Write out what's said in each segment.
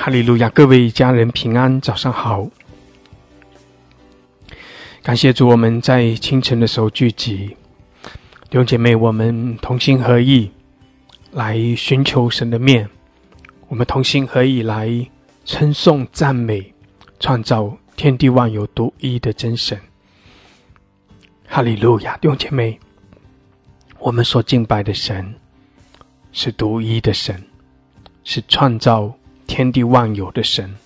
哈利路亚，各位家人平安，早上好。感谢主，我们在清晨的时候聚集，弟兄姐妹，我们同心合意来寻求神的面，我们同心合意来称颂赞美创造天地万有独一的真神。哈利路亚，弟兄姐妹，我们所敬拜的神是独一的神。是创造天地万有的神，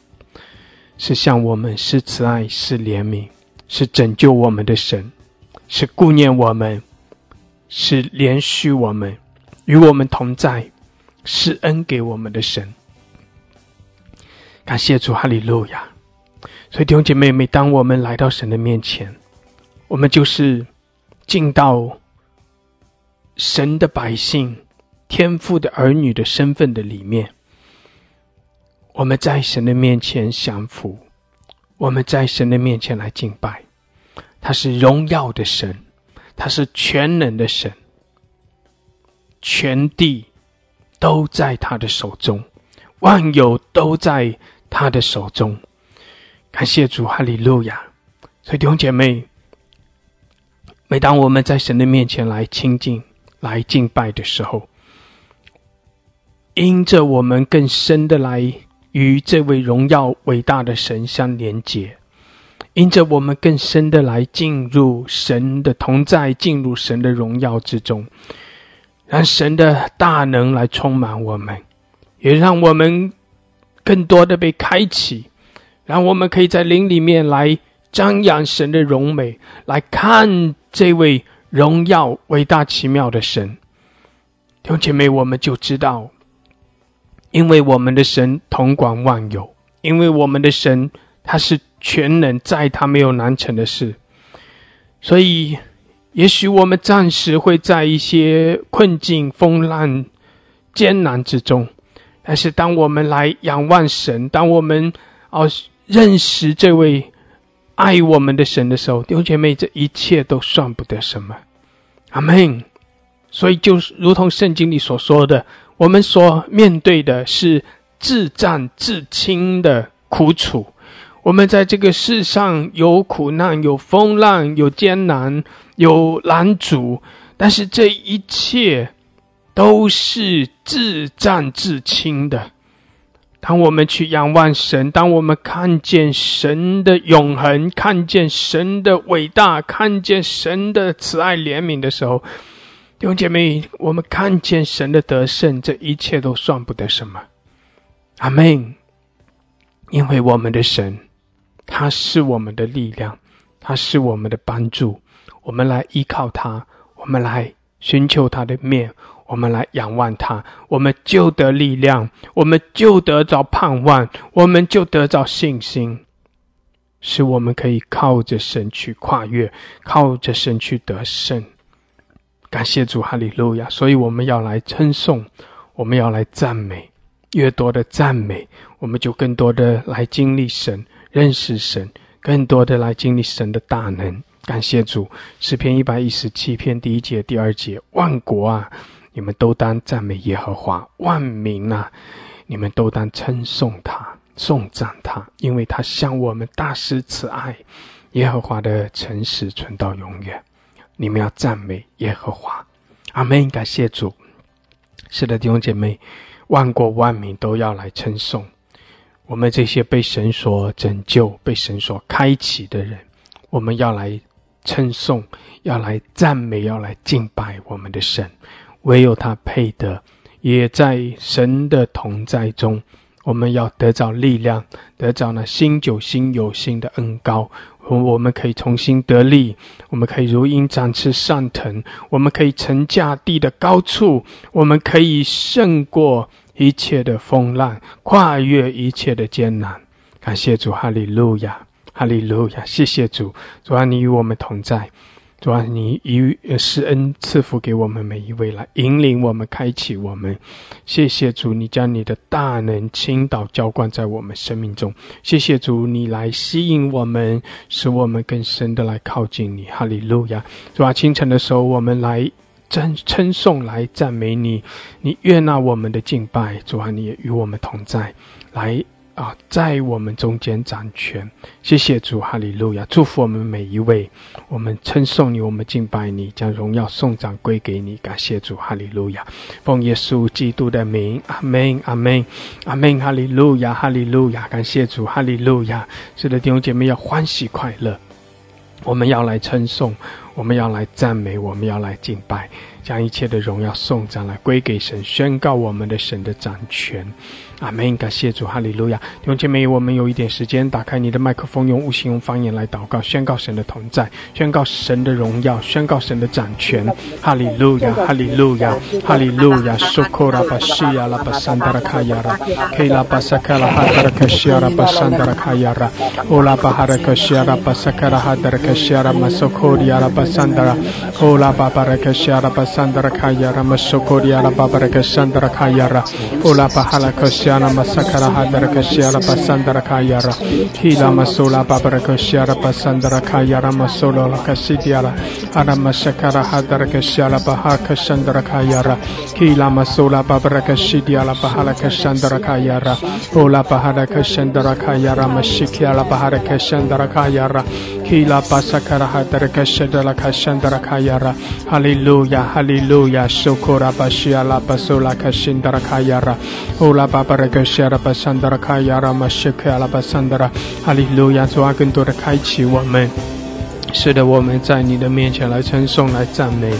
是向我们施慈爱、施怜悯、是拯救我们的神，是顾念我们，是怜恤我们，与我们同在，施恩给我们的神。感谢主，哈利路亚！所以弟兄姐妹，每当我们来到神的面前，我们就是进到神的百姓。天父的儿女的身份的里面，我们在神的面前降服，我们在神的面前来敬拜。他是荣耀的神，他是全能的神，全地都在他的手中，万有都在他的手中。感谢主，哈利路亚！所以弟兄姐妹，每当我们在神的面前来亲近、来敬拜的时候，因着我们更深的来与这位荣耀伟大的神相连接，因着我们更深的来进入神的同在，进入神的荣耀之中，让神的大能来充满我们，也让我们更多的被开启，让我们可以在灵里面来张扬神的荣美，来看这位荣耀伟大奇妙的神。弟兄姐妹，我们就知道。因为我们的神统管万有，因为我们的神他是全能，在他没有难成的事，所以也许我们暂时会在一些困境、风浪、艰难之中，但是当我们来仰望神，当我们哦认识这位爱我们的神的时候，弟兄姐妹，这一切都算不得什么。阿门。所以，就如同圣经里所说的。我们所面对的是自战自清的苦楚，我们在这个世上有苦难、有风浪、有艰难、有拦阻，但是这一切都是自战自清的。当我们去仰望神，当我们看见神的永恒，看见神的伟大，看见神的慈爱怜悯的时候。弟兄姐妹，我们看见神的得胜，这一切都算不得什么。阿门。因为我们的神，他是我们的力量，他是我们的帮助。我们来依靠他，我们来寻求他的面，我们来仰望他，我们就得力量，我们就得着盼望，我们就得着信心，使我们可以靠着神去跨越，靠着神去得胜。感谢主，哈利路亚！所以我们要来称颂，我们要来赞美。越多的赞美，我们就更多的来经历神，认识神，更多的来经历神的大能。感谢主，诗篇一百一十七篇第一节、第二节：万国啊，你们都当赞美耶和华；万民啊，你们都当称颂他、颂赞他，因为他向我们大施慈爱。耶和华的诚实存到永远。你们要赞美耶和华，阿门！感谢主。是的，弟兄姐妹，万国万民都要来称颂我们这些被神所拯救、被神所开启的人。我们要来称颂，要来赞美，要来敬拜我们的神。唯有他配得，也在神的同在中。我们要得着力量，得着那新酒新有新的恩高。我们可以重新得力，我们可以如鹰展翅上腾，我们可以乘驾地的高处，我们可以胜过一切的风浪，跨越一切的艰难。感谢主，哈利路亚，哈利路亚！谢谢主，主啊，你与我们同在。主啊，你以施恩赐福给我们每一位，来引领我们，开启我们。谢谢主，你将你的大能倾倒浇灌在我们生命中。谢谢主，你来吸引我们，使我们更深的来靠近你。哈利路亚！主啊，清晨的时候，我们来称称颂来赞美你，你悦纳我们的敬拜，主啊，你也与我们同在，来。啊，在我们中间掌权，谢谢主，哈利路亚！祝福我们每一位，我们称颂你，我们敬拜你，将荣耀颂赞归给你。感谢主，哈利路亚！奉耶稣基督的名，阿门，阿门，阿门，哈利路亚，哈利路亚！感谢主，哈利路亚！是的，弟兄姐妹要欢喜快乐，我们要来称颂，我们要来赞美，我们要来敬拜，将一切的荣耀颂赞来归给神，宣告我们的神的掌权。阿门！感谢主，哈利路亚！弟兄姐妹，我们有一点时间，打开你的麦克风，用悟性、用方言来祷告，宣告神的同在，宣告神的荣耀，宣告神的掌权。哈利路亚，哈利路亚，哈利路亚！苏库拉巴西亚拉巴桑达拉卡亚拉，基拉巴萨卡拉哈达拉卡西亚拉巴桑达拉卡亚拉，乌拉巴哈拉卡西亚拉巴萨卡拉哈达拉卡西亚拉马苏库里亚拉巴桑达拉，乌拉巴巴拉卡西亚拉巴桑达拉卡亚拉马苏库里亚拉巴巴拉卡桑达拉卡亚拉，乌拉巴哈拉卡西。Yana masakara hadara kashiara pasandara kayara. Hila masola babara kashiara pasandara kayara masolo kasidiara. Ana masakara hadara kashiara baha kashandara kayara. Hila masola babara kashidiara bahala kashandara kayara. Ola bahara kashandara kayara mashikiala bahara kashandara kayara. Hila pasakara hadara kashadala kashandara kayara. Hallelujah, hallelujah. Shokora bashiala basola kashindara kayara. Ola babara 这个是阿拉巴桑德拉卡亚拉马什克阿拉巴桑德拉，哈利路亚！主啊，更多的开启我们，使得我们在你的面前来称颂、来赞美，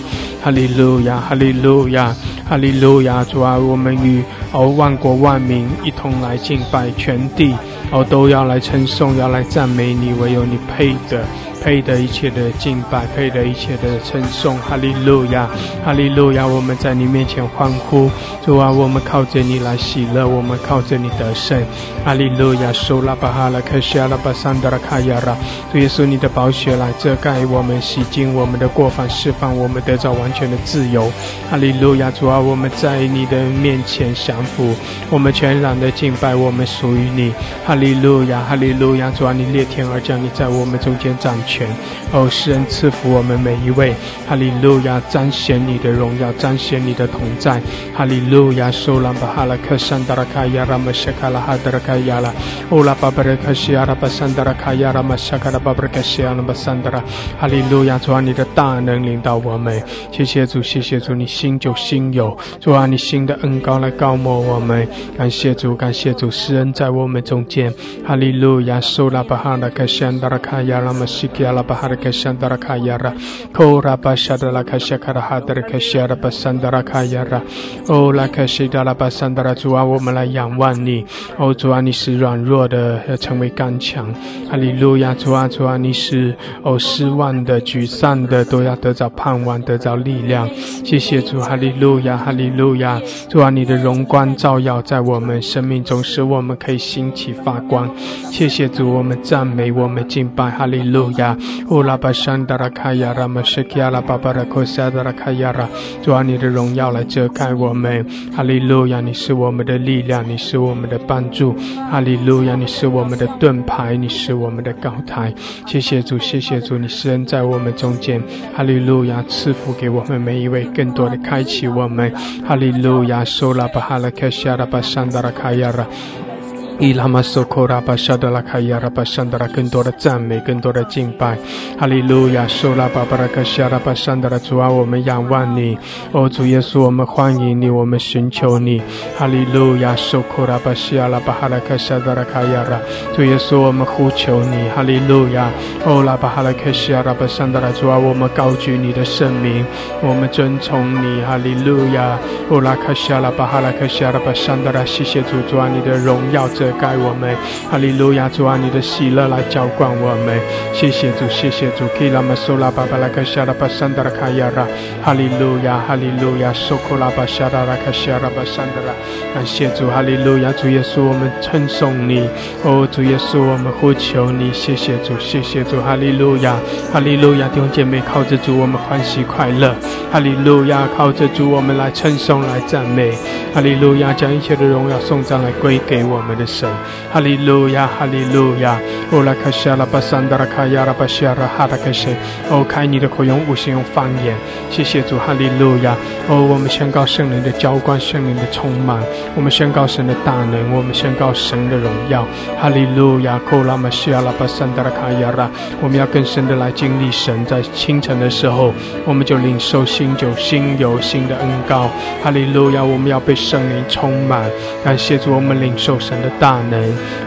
哈利路亚！哈利路亚！哈利路亚！主啊，我们与哦万国万民一同来敬拜，全地哦都要来称颂、要来赞美你，唯有你配得。配的一切的敬拜，配的一切的称颂，哈利路亚，哈利路亚！我们在你面前欢呼，主啊，我们靠着你来喜乐，我们靠着你得胜，哈利路亚！苏拉巴哈拉克西阿拉巴桑德拉卡亚拉，主耶稣，你的宝血来遮盖我们，洗净我们的过犯，释放我们得到完全的自由，哈利路亚！主啊，我们在你的面前降服，我们全然的敬拜，我们属于你，哈利路亚，哈利路亚！主啊，你裂天而降，你在我们中间掌权。全哦，施恩赐福我们每一位，哈利路亚！彰显你的荣耀，彰显你的同在，哈利路亚！苏拉巴哈拉克山达拉卡亚拉玛谢卡拉哈达拉卡亚拉，乌拉巴巴拉克西亚拉巴山达拉卡亚拉玛谢卡拉巴巴拉克西亚拉巴山达拉，哈利路亚！主啊，你的大能领导我们，谢谢主，谢谢主，你新就新有，主啊，你新的恩高来高抹我们，感谢主，感谢主，施恩在我们中间，哈利路亚！苏拉巴哈拉克山达拉卡亚拉玛西。Kiala Bahara Kashandara Kayara, Kora Bashadala Kashakara Hadara Kashara Basandara Kayara, O La Kashidala Basandara 主啊，我们来仰望你，哦主啊，你是软弱的要成为刚强，哈利路亚，主啊主啊，你是哦失望的、沮丧的都要得着盼望，得着力量，谢谢主，哈利路亚，哈利路亚，主啊，你的荣光照耀在我们生命中，使我们可以兴起发光，谢谢主，我们赞美，我们敬拜，哈利路亚。乌拉巴山达拉卡亚拉玛什基亚拉巴巴拉库萨达拉卡亚拉，主啊，你的荣耀来遮盖我们，哈利路亚！你是我们的力量，你是我们的帮助，哈利路亚！你是我们的盾牌，你是我们的高台。谢谢主，谢谢主，你施恩在我们中间，哈利路亚！赐福给我们每一位，更多的开启我们，哈利路亚！苏拉巴哈拉克西亚拉巴山达拉卡亚拉。伊拉玛索科拉巴沙德拉卡亚拉巴山德拉，更多的赞美，更多的敬拜，哈利路亚！苏拉巴巴拉卡西亚拉巴山德拉，主啊，我们仰望你，哦，主耶稣，我们欢迎你，我们寻求你，哈利路亚！苏科拉巴西亚拉巴哈拉卡沙德拉卡亚拉，主耶稣，我们呼求你，哈利路亚！哦，拉巴哈拉卡西亚拉巴山德拉，主啊，我们高举你的圣名，我们尊崇你，哈利路亚！哦，拉卡西亚拉巴哈拉卡西亚拉巴山德拉，谢谢主，主啊，你的荣耀。遮盖我们，哈利路亚！主啊，你的喜乐来浇灌我们，谢谢主，谢谢主。基拉玛苏拉巴巴拉卡夏拉巴桑德拉卡亚拉，哈利路亚，哈利路亚！苏库拉巴夏拉拉卡夏拉巴桑德拉，感谢主，哈利路亚！主耶稣，我们称颂你，哦，主耶稣，我们呼求你，谢谢主，谢谢主，哈利路亚，哈利路亚！弟兄姐妹，靠着主，我们欢喜快乐，哈利路亚！靠着主，我们来称颂，来赞美，哈利路亚！将一切的荣耀颂赞来归给我们的神。神。哈利路亚，哈利路亚。哦，拉卡西阿拉巴桑达拉卡亚拉巴西阿拉哈达克西。哦，开你的口，用无声，用方言。谢谢主，哈利路亚。哦，我们宣告圣灵的浇灌，圣灵的充满。我们宣告神的大能，我们宣告神的荣耀。哈利路亚，库拉玛西阿拉巴桑达拉卡亚拉。我们要更深的来经历神，在清晨的时候，我们就领受新酒、新油、新的恩膏。哈利路亚，我们要被圣灵充满。感谢主，我们领受神的大能。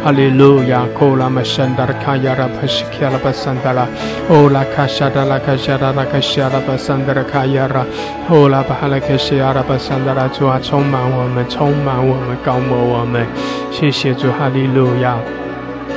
哈利路亚，库拉玛山达拉卡亚拉帕西卡拉巴桑达拉，哦拉卡沙达拉卡沙达拉卡西阿拉巴桑达拉卡亚拉，哦拉巴哈拉卡西亚拉巴桑达拉，主啊，充满我们，充满我们，高摩我们。谢谢主，哈利路亚。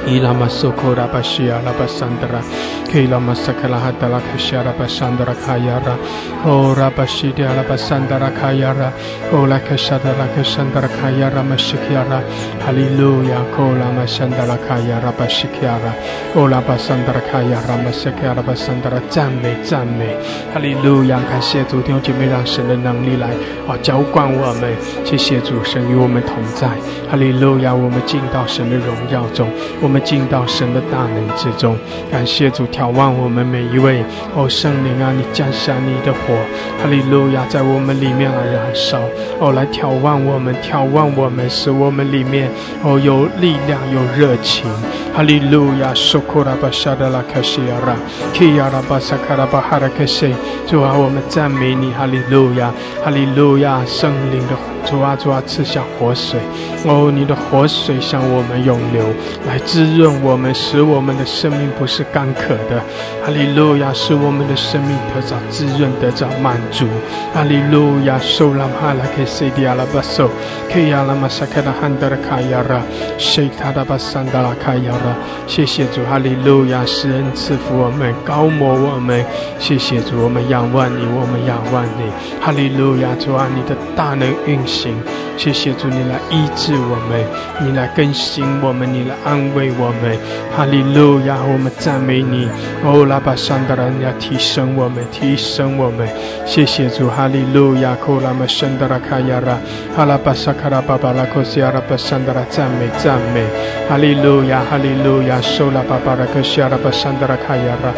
伊拉玛苏库拉巴西阿拉巴桑德拉，基拉玛萨克拉哈达拉卡西阿拉巴桑德拉卡亚拉，哦拉巴西迪阿拉巴桑德拉卡亚拉，哦拉卡沙德拉卡桑德拉卡亚拉玛西基亚拉，哈利路亚，哦拉玛桑德拉卡亚拉巴西基亚拉，哦拉巴桑德拉卡亚拉玛西基亚拉巴桑德拉，赞美赞美，哈利路亚，感谢主弟兄姐妹，让神的能力来啊浇灌我们，谢谢主神与我们同在，哈利路亚，我们进到神的荣耀中，我们。进到神的大能之中，感谢主眺望我们每一位哦，圣灵啊，你降下你的火，哈利路亚，在我们里面来燃烧。哦，来眺望我们，眺望我们，使我们里面哦有力量，有热情，哈利路亚，苏库拉巴沙德拉卡西亚拉，基亚拉巴萨卡拉巴哈拉克西，主啊，我们赞美你，哈利路亚，哈利路亚，圣灵的主啊，主啊，赐下活水。哦，你的活水向我们涌流，来滋。滋润我们，使我们的生命不是干渴。的。哈利路亚，使我们的生命得着滋润，得着满足。哈利路亚，受拉哈拉克西迪阿拉巴索，克亚拉玛萨克达汉德拉卡亚拉，谢他达巴桑达拉卡亚拉。谢谢主，哈利路亚，施恩赐福我们，高摩我们。谢谢主，我们仰望你，我们仰望你。哈利路亚，主啊，你的大能运行。谢谢主，你来医治我们，你来更新我们，你来安慰。我们哈利路亚，我们赞美你。哦，拉巴桑达拉，你要提升我们，提升我们。谢谢主，哈利路亚。库拉玛圣达拉卡亚拉，哈拉巴萨卡拉巴巴拉库西亚拉巴桑达拉，赞美赞美。哈利路亚，哈利路亚。苏拉巴巴拉科西拉巴桑达拉卡亚拉，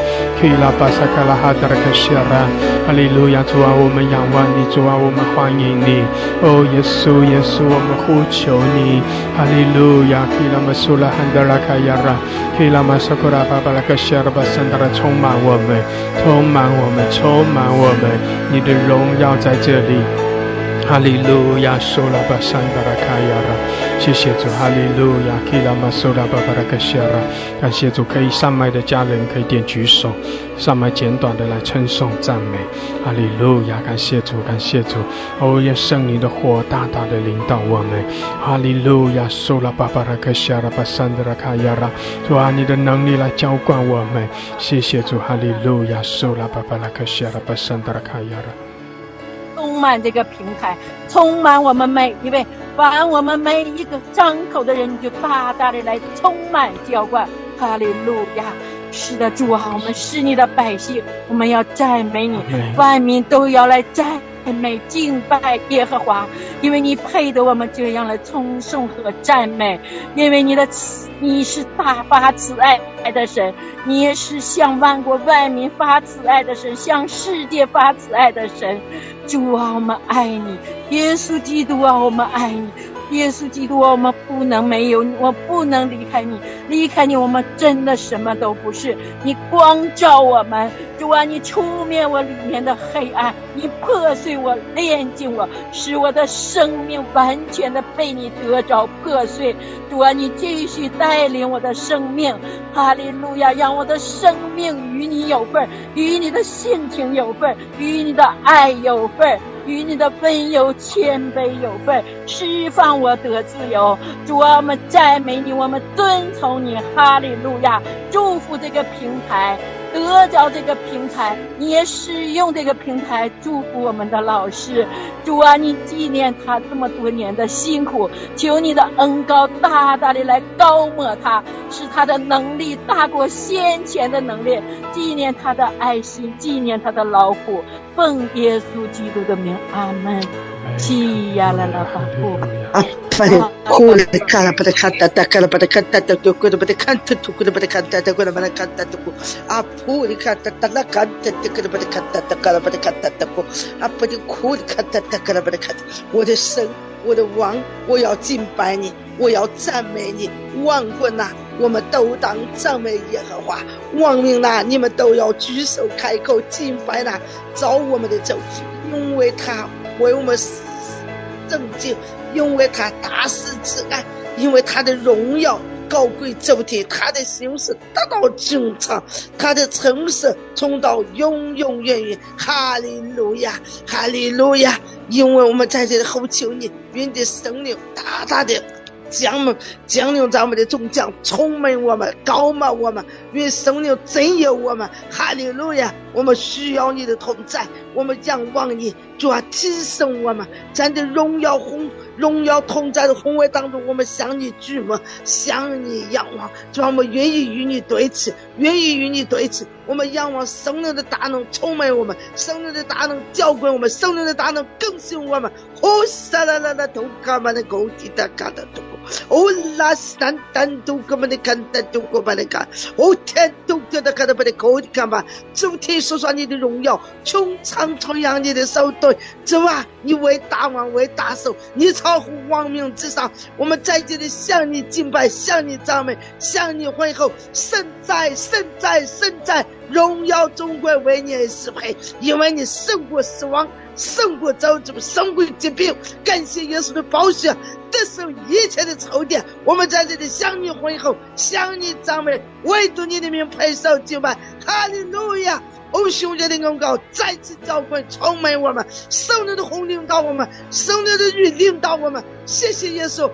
基拉巴萨卡拉哈达拉科西拉。哈利路亚，主啊，我们仰望你，主啊，我们欢迎你。哦，耶稣，耶稣，我们呼求你。哈利路亚，基拉玛苏拉汉德拉。卡亚拉，基拉玛萨库拉巴巴拉克西拉巴圣达拉，充满我们，充满我们，充满我们，你的荣耀在这里。哈利路亚，苏拉巴桑达拉卡亚拉，谢谢主，哈利路亚，基拉玛苏拉巴巴拉克西拉，感谢主，可以上麦的家人可以点举手，上麦简短的来称颂赞美，哈利路亚，感谢主，感谢主，哦，愿圣灵的火大大的领导我们，哈利路亚，苏拉巴巴拉克西拉巴桑达拉卡亚拉，主啊，你的能力来浇灌我们，谢谢主，哈利路亚，苏拉巴巴拉克西拉巴桑达拉卡亚拉。充满这个平台，充满我们每一位，把我们每一个张口的人，就大大的来充满浇灌。哈利路亚！是的，主啊，我们是你的百姓，我们要赞美你，万民都要来赞美敬拜耶和华，因为你配得我们这样的称颂和赞美，因为你的慈，你是大发慈爱的神，你也是向万国万民发慈爱的神，向世界发慈爱的神。主啊，我们爱你，耶稣基督啊，我们爱你，耶稣基督，我们不能没有你，我不能离开你，离开你，我们真的什么都不是。你光照我们，主啊，你出灭我里面的黑暗，你破碎我，炼净我，使我的生命完全的被你得着破碎。主啊，你继续带领我的生命，哈利路亚，让我的生命与你有份，与你的性情有份，与你的爱有。份与你的温柔谦卑有份，释放我得自由。主啊，我们赞美你，我们遵从你，哈利路亚！祝福这个平台，得着这个平台，你也使用这个平台祝福我们的老师。主啊，你纪念他这么多年的辛苦，求你的恩高大大的来高抹他，使他的能力大过先前的能力。纪念他的爱心，纪念他的劳苦。奉耶稣基督的名，阿门。起呀啦啦，巴布。把你哭的看了，把他看哒哒，看了把他看哒哒，都过得把他看突突，过得把他看哒哒，过得把他看哒哒过。啊，哭的看哒哒，那看哒哒，过得把他看哒哒，看了把他看哒哒过。啊，把你哭的看哒哒，看了把他看。我的神，我的王，我要敬拜你，我要赞美你。万 quân 呐，我们都当赞美耶和华；万民呐，你们都要举手开口敬拜呐，找我们的主，因为他为我们拯救。因为他大事之爱，因为他的荣耀高贵周天，他的心事得到穹苍，他的诚实从到永永远远。哈利路亚，哈利路亚！因为我们在这里呼求你，愿的圣灵大大的。降临降临在我们的中将，充满我们，高满我们，愿圣灵真有我们。哈利路亚！我们需要你的同在，我们仰望你，就要提升我们，在这荣耀红荣耀同在的宏伟当中，我们向你举目，向你仰望，就我们愿意与你对齐，愿意与你对齐。我们仰望圣灵的大能充满我们，圣灵的大能浇灌我们，圣灵的大能更新我们。呼沙啦啦啦，都卡满的高地的卡的都。哦，拉山丹都哥们的看的都哥们的看，哦天都觉得看到把的高的看吧，主天说说你的荣耀，穹苍传扬你的手段，主啊，你为大王为大首，你超乎王命之上，我们在这里向你敬拜，向你赞美，向你问候，圣哉圣哉圣哉，荣耀中国为你而适配，因为你胜过死亡。胜过咒诅，胜过疾病，感谢耶稣的宝血，得胜一切的仇敌。我们在这里向你问候，向你赞美，唯独你的名配受敬拜。哈利路亚！哦，兄弟的恩膏再次浇灌，充满我们，圣灵的红领导我们，圣灵的雨领导我们。谢谢耶稣。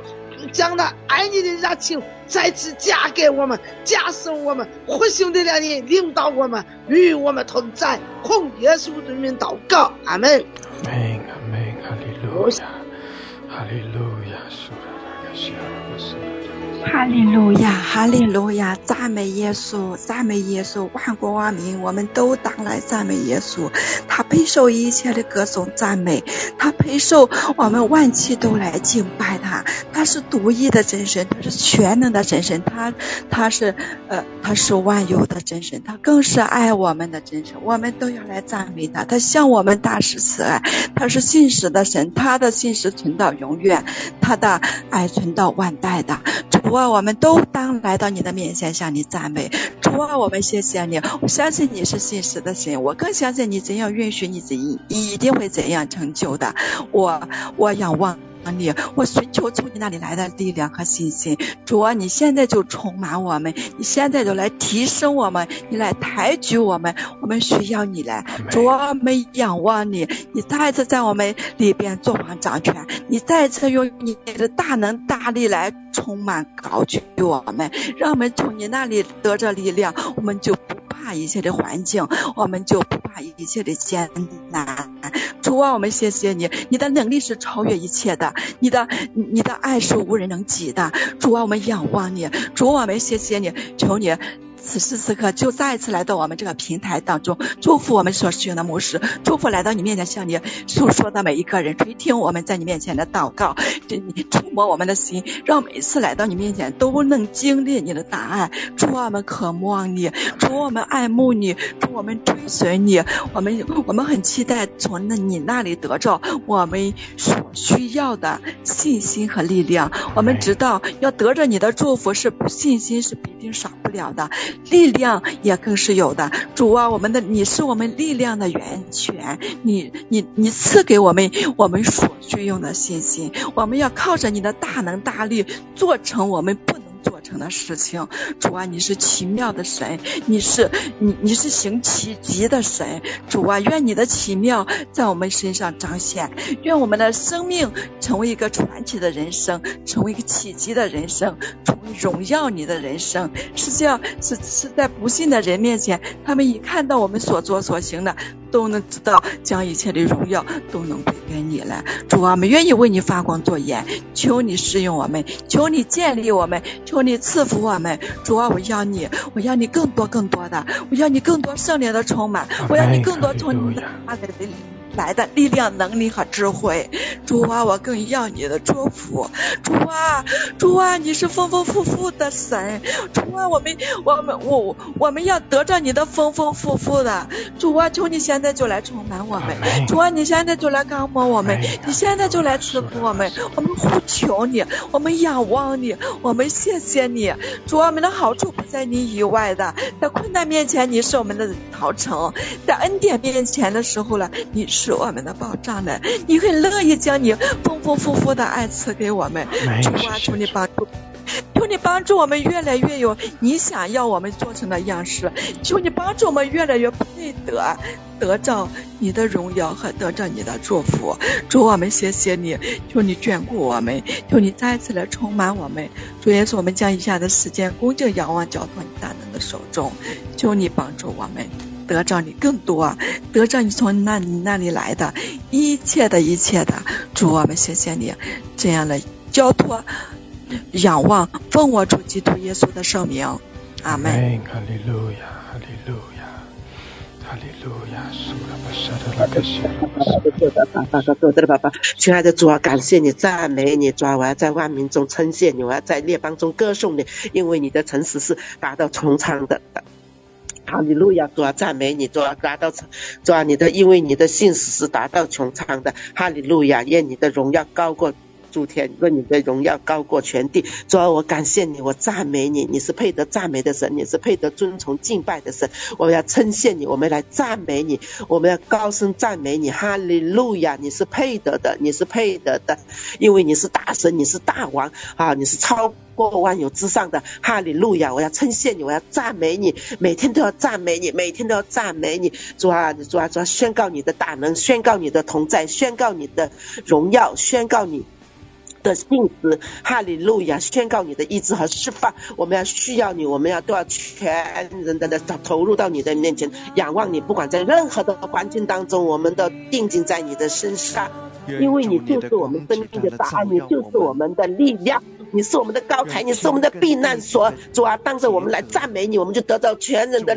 将那爱你的热情再次加给我们，加深我们复兴的两年，领导我们，与我们同在，奉耶稣的名祷告，阿门。阿门，阿门，哈利路亚，哈利路亚，拉西哈利路亚，哈利路亚，赞美耶稣，赞美耶稣，万国万民，我们都当来赞美耶稣。他配受一切的歌颂赞美，他配受我们万气都来敬拜他。他是独一的真神，他是全能的真神，他他是呃，他是万有的真神，他更是爱我们的真神。我们都要来赞美他，他向我们大施慈爱，他是信实的神，他的信实存到永远，他的爱存到万代的。主啊，我们都当来到你的面前向你赞美。主啊，我们谢谢你，我相信你是信实的神，我更相信你怎样允许你怎一一定会怎样成就的。我我仰望。你，我寻求从你那里来的力量和信心。主啊，你现在就充满我们，你现在就来提升我们，你来抬举我们，我们需要你来。主啊，我们仰望你，你再次在我们里边做王掌权，你再次用你的大能大力来充满高举我们，让我们从你那里得着力量，我们就不怕一切的环境，我们就不怕一切的艰难。主啊，我们谢谢你，你的能力是超越一切的。你的你的爱是无人能及的，主啊，我们仰望你，主啊，我们谢谢你，求你。此时此刻，就再一次来到我们这个平台当中，祝福我们所使用的牧师，祝福来到你面前向你诉说的每一个人，垂听我们在你面前的祷告，你触摸我们的心，让每次来到你面前都能经历你的答案。祝我们渴望你，祝我们爱慕你，祝我们追随你。我们我们很期待从那你那里得着我们所需要的信心和力量。我们知道要得着你的祝福是信心是必定少不了的。力量也更是有的，主啊，我们的你是我们力量的源泉，你你你赐给我们我们所需用的信心，我们要靠着你的大能大力做成我们不。做成的事情，主啊，你是奇妙的神，你是你你是行奇迹的神，主啊，愿你的奇妙在我们身上彰显，愿我们的生命成为一个传奇的人生，成为一个奇迹的人生，成为荣耀你的人生。实际上是是在不信的人面前，他们一看到我们所做所行的。都能知道，将一切的荣耀都能归给你了。主啊，我们愿意为你发光作盐，求你使用我们，求你建立我们，求你赐福我们。主啊，我要你，我要你更多更多的，我要你更多圣灵的充满，我要你更多从你的来的力量、能力和智慧。主啊，我更要你的祝福。主啊，主啊，你是丰丰富富的神。主啊，我们我们我我们要得着你的丰丰富富的。主啊，求你现在就来充满我们。主啊，你现在就来刚摸我们，你现在就来赐福我们。我们呼求你，我们仰望你，我们谢谢你。主啊，我们的好处不在你以外的，在困难面前你是我们的逃城，在恩典面前的时候呢，你是我们的保障的。你很乐意将你丰丰富富的爱赐给我们。主啊，求你帮助。求你帮助我们越来越有你想要我们做成的样式，求你帮助我们越来越配得得着你的荣耀和得着你的祝福。主我们谢谢你，求你眷顾我们，求你再次来充满我们。主耶稣，我们将以下的时间恭敬仰望，交托你大能的手中。求你帮助我们得着你更多，得着你从那你那里来的一切的一切的。主我们谢谢你，这样的交托。仰望，奉我主基督耶稣的圣名，阿门。哈利路亚，哈利路亚，哈利路亚。亲爱的主啊，感谢你，赞美你，主啊，我要在万民中称谢你，我要在列邦中歌颂你，因为你的诚实是达到穹苍的。哈利路亚，主啊，赞美你，主啊，达到主啊，你的因为你的信使是达到穹苍的。哈利路亚，愿你的荣耀高过。诸天，愿你的荣耀高过全地。主啊，我感谢你，我赞美你，你是配得赞美的神，你是配得尊崇敬拜的神。我要称谢你，我们来赞美你，我们要高声赞美你。哈利路亚，你是配得的，你是配得的，因为你是大神，你是大王啊，你是超过万有之上的。哈利路亚，我要称谢你，我要赞美你，每天都要赞美你，每天都要赞美你。主啊，主啊，主啊，宣告你的大能，宣告你的同在，宣告你的荣耀，宣告你。的信子，哈利路亚！宣告你的意志和释放，我们要需要你，我们要都要全人的的投入到你的面前，仰望你，不管在任何的环境当中，我们都定睛在你的身上，因为你就是我们生命的答案，你就是我们的力量。你是我们的高台，你是我们的避难所。主啊，当着我们来赞美你，我们就得到全人的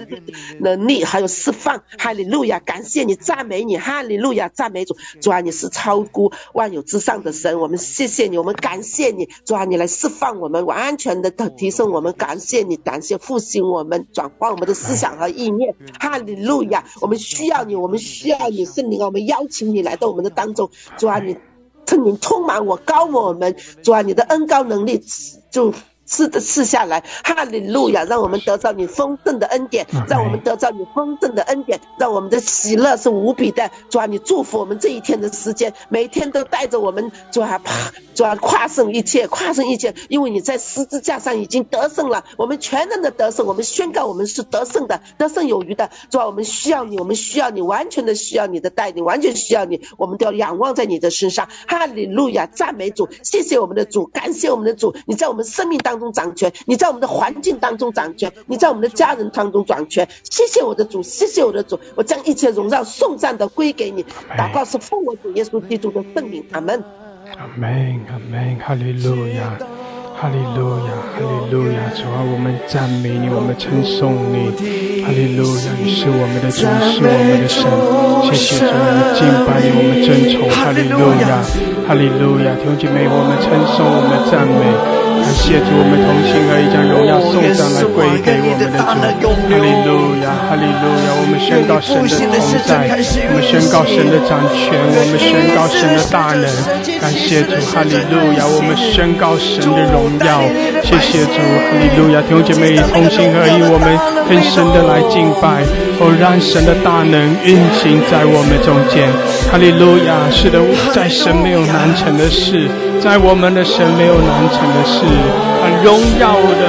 能力，还有释放。哈利路亚，感谢你，赞美你，哈利路亚，赞美主。主啊，你是超乎万有之上的神，我们谢谢你，我们感谢你。主啊，你来释放我们，完全的提升我们，感谢你，感谢复兴我们，转换我们的思想和意念。哈利路亚，我们需要你，我们需要你，圣灵啊，我们邀请你来到我们的当中。主啊，你。圣灵充满我，高我们，主啊，你的恩高能力就。赐的赐下来，哈利路亚！让我们得到你丰盛的恩典，让我们得到你丰盛的恩典，让我们的喜乐是无比的。主啊，你祝福我们这一天的时间，每天都带着我们，主啊，主啊，跨胜一切，跨胜一切，因为你在十字架上已经得胜了。我们全然的得胜，我们宣告我们是得胜的，得胜有余的。主啊，我们需要你，我们需要你，完全的需要你的带领，完全需要你，我们都要仰望在你的身上。哈利路亚，赞美主，谢谢我们的主，感谢我们的主，你在我们生命当。中掌权，你在我们的环境当中掌权，你在我们的家人当中掌权。谢谢我的主，谢谢我的主，我将一切荣耀颂赞都归给你。祷告是奉我主耶稣基督的圣名，阿门。阿门，阿门，哈利路亚，哈利路亚，哈利路亚。主啊，我们赞美你，我们称颂你。哈利路亚，你是我们的主，是我们的神。谢谢主，我们敬拜你，我们尊崇。哈利路亚，哈利路亚。弟兄姐妹，我们称颂，我们赞美。感谢主，我们同心合意将荣耀送上来归给我们的主。哈利路亚，哈利路亚！我们宣告神的同在，我们宣告神的掌权，我们宣告神的大能。感谢主，哈利路亚！我们宣告神的荣耀。谢谢主，哈利路亚！弟兄姐妹同心合意，我们跟神的来敬拜，哦，让神的大能运行在我们中间。哈利路亚！是的，在神没有难成的事。在我们的神没有难成的事，很荣耀的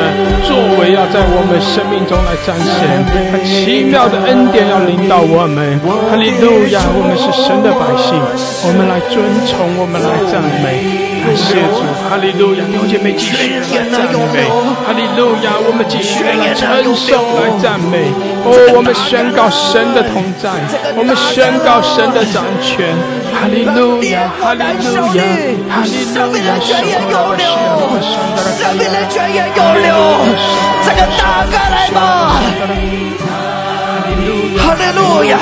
作为要在我们生命中来彰显，很奇妙的恩典要领导我们。哈利路亚，我们是神的百姓，我们来尊崇，我们来赞美。感谢主，哈利路亚！弟姐妹继续来赞美，哈利路亚！我们继续来称颂，来赞美。哦，我们宣告神的同在，我们宣告神的掌权。哈利路亚，哈利路亚，哈利路亚！生命的流，生命的泉源涌流，这个大哥来吧！哈利路亚，哈利路亚。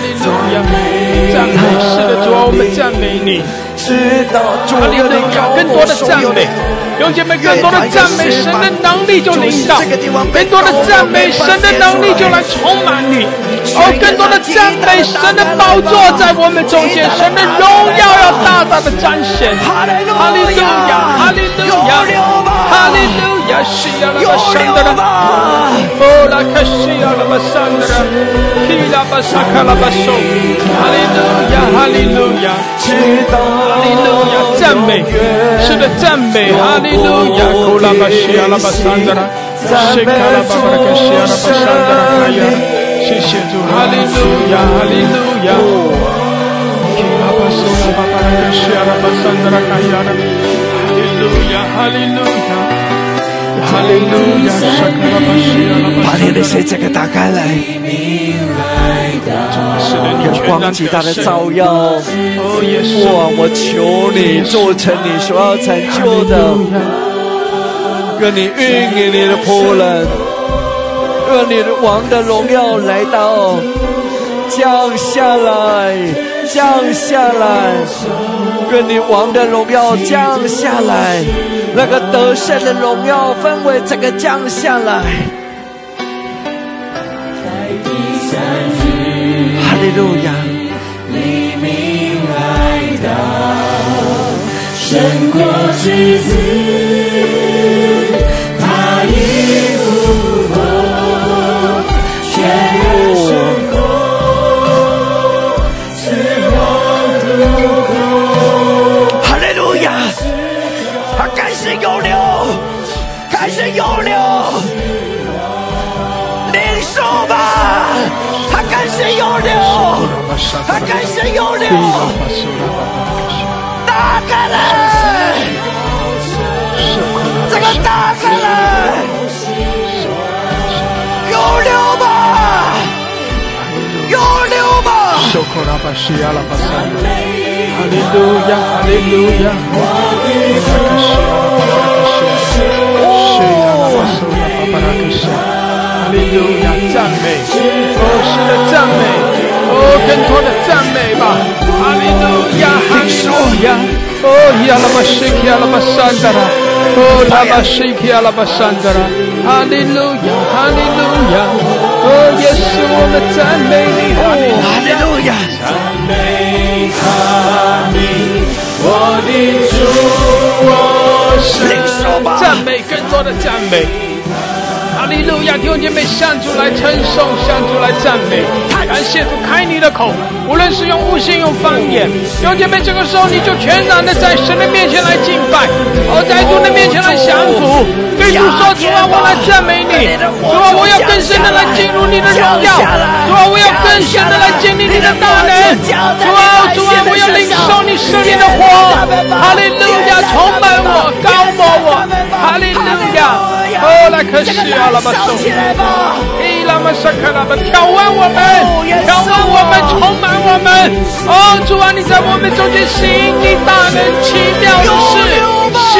哈利路亚，赞美，是的，主啊，我们赞美你。知道主哈利路亚，更多的赞美，弟兄姐妹，更多的赞美，神的能力就领导；更多的赞美，神的能力就来充满你。哦，更多的赞美，神的宝座在我们中间，神的荣耀要大大的彰显。哈利路亚，哈利路亚，哈利路亚，西亚拉巴山德拉，哦拉卡西亚拉巴山德拉，基拉巴萨卡拉巴索，哈利路亚，哈利路亚，哈利路亚，赞美，是的赞美，哈利路亚，库拉巴西亚拉巴山德拉，西卡拉巴巴拉卡西亚拉巴山德拉卡亚。谢谢主，哈利路亚，哈利路亚。基拉巴苏拉巴巴拉克西亚拉巴桑德拉卡亚拉，哈利路亚，哈利路亚，把你的血这个打开来，是的，你有光极大的照耀。哇！我求你做成你所要成就的，愿你运给你的仆人，愿你的王的荣耀来到，降下来，降下来，愿你王的荣耀降下来，那个得胜的荣耀氛围整个降下来。哈利路亚。胜过之他开始涌流，打开来，这个打开来，涌流吧，涌流吧！收口拉巴西亚拉巴桑德拉，哈利路亚，哈利路，亚，哈利路亚，赞美，哦，是的赞美，哦，更多的赞美吧，哈利路亚，哈利路亚，哦，亚拉巴西亚拉巴拉，哦，拉巴西亚拉巴拉，哈利路亚，哈利路亚，哦，耶稣，我们赞美你，哈利路亚。赞美他名，我的主，我领神。赞美更多的赞美。哈利路亚，弟兄姐妹，向主来称颂，向主来赞美。感谢主，开你的口，无论是用悟性、用方言，弟兄姐妹，这个时候你就全然的在神的面前来敬拜，而，在主的面前来降服，对主说：主啊，我来赞美你，主啊，我要更深的来进入你的荣耀，主啊，我要更深的来经历你的大能，主啊，主啊，我要领受你生命的火，哈利路亚，充满我，高抹我，哈利路亚。哦，来可西阿拉巴手，伊拉玛萨克拉巴，挑战我们，挑战我们，充满我们。哦，主啊，你在我们中间行你大能奇妙的事，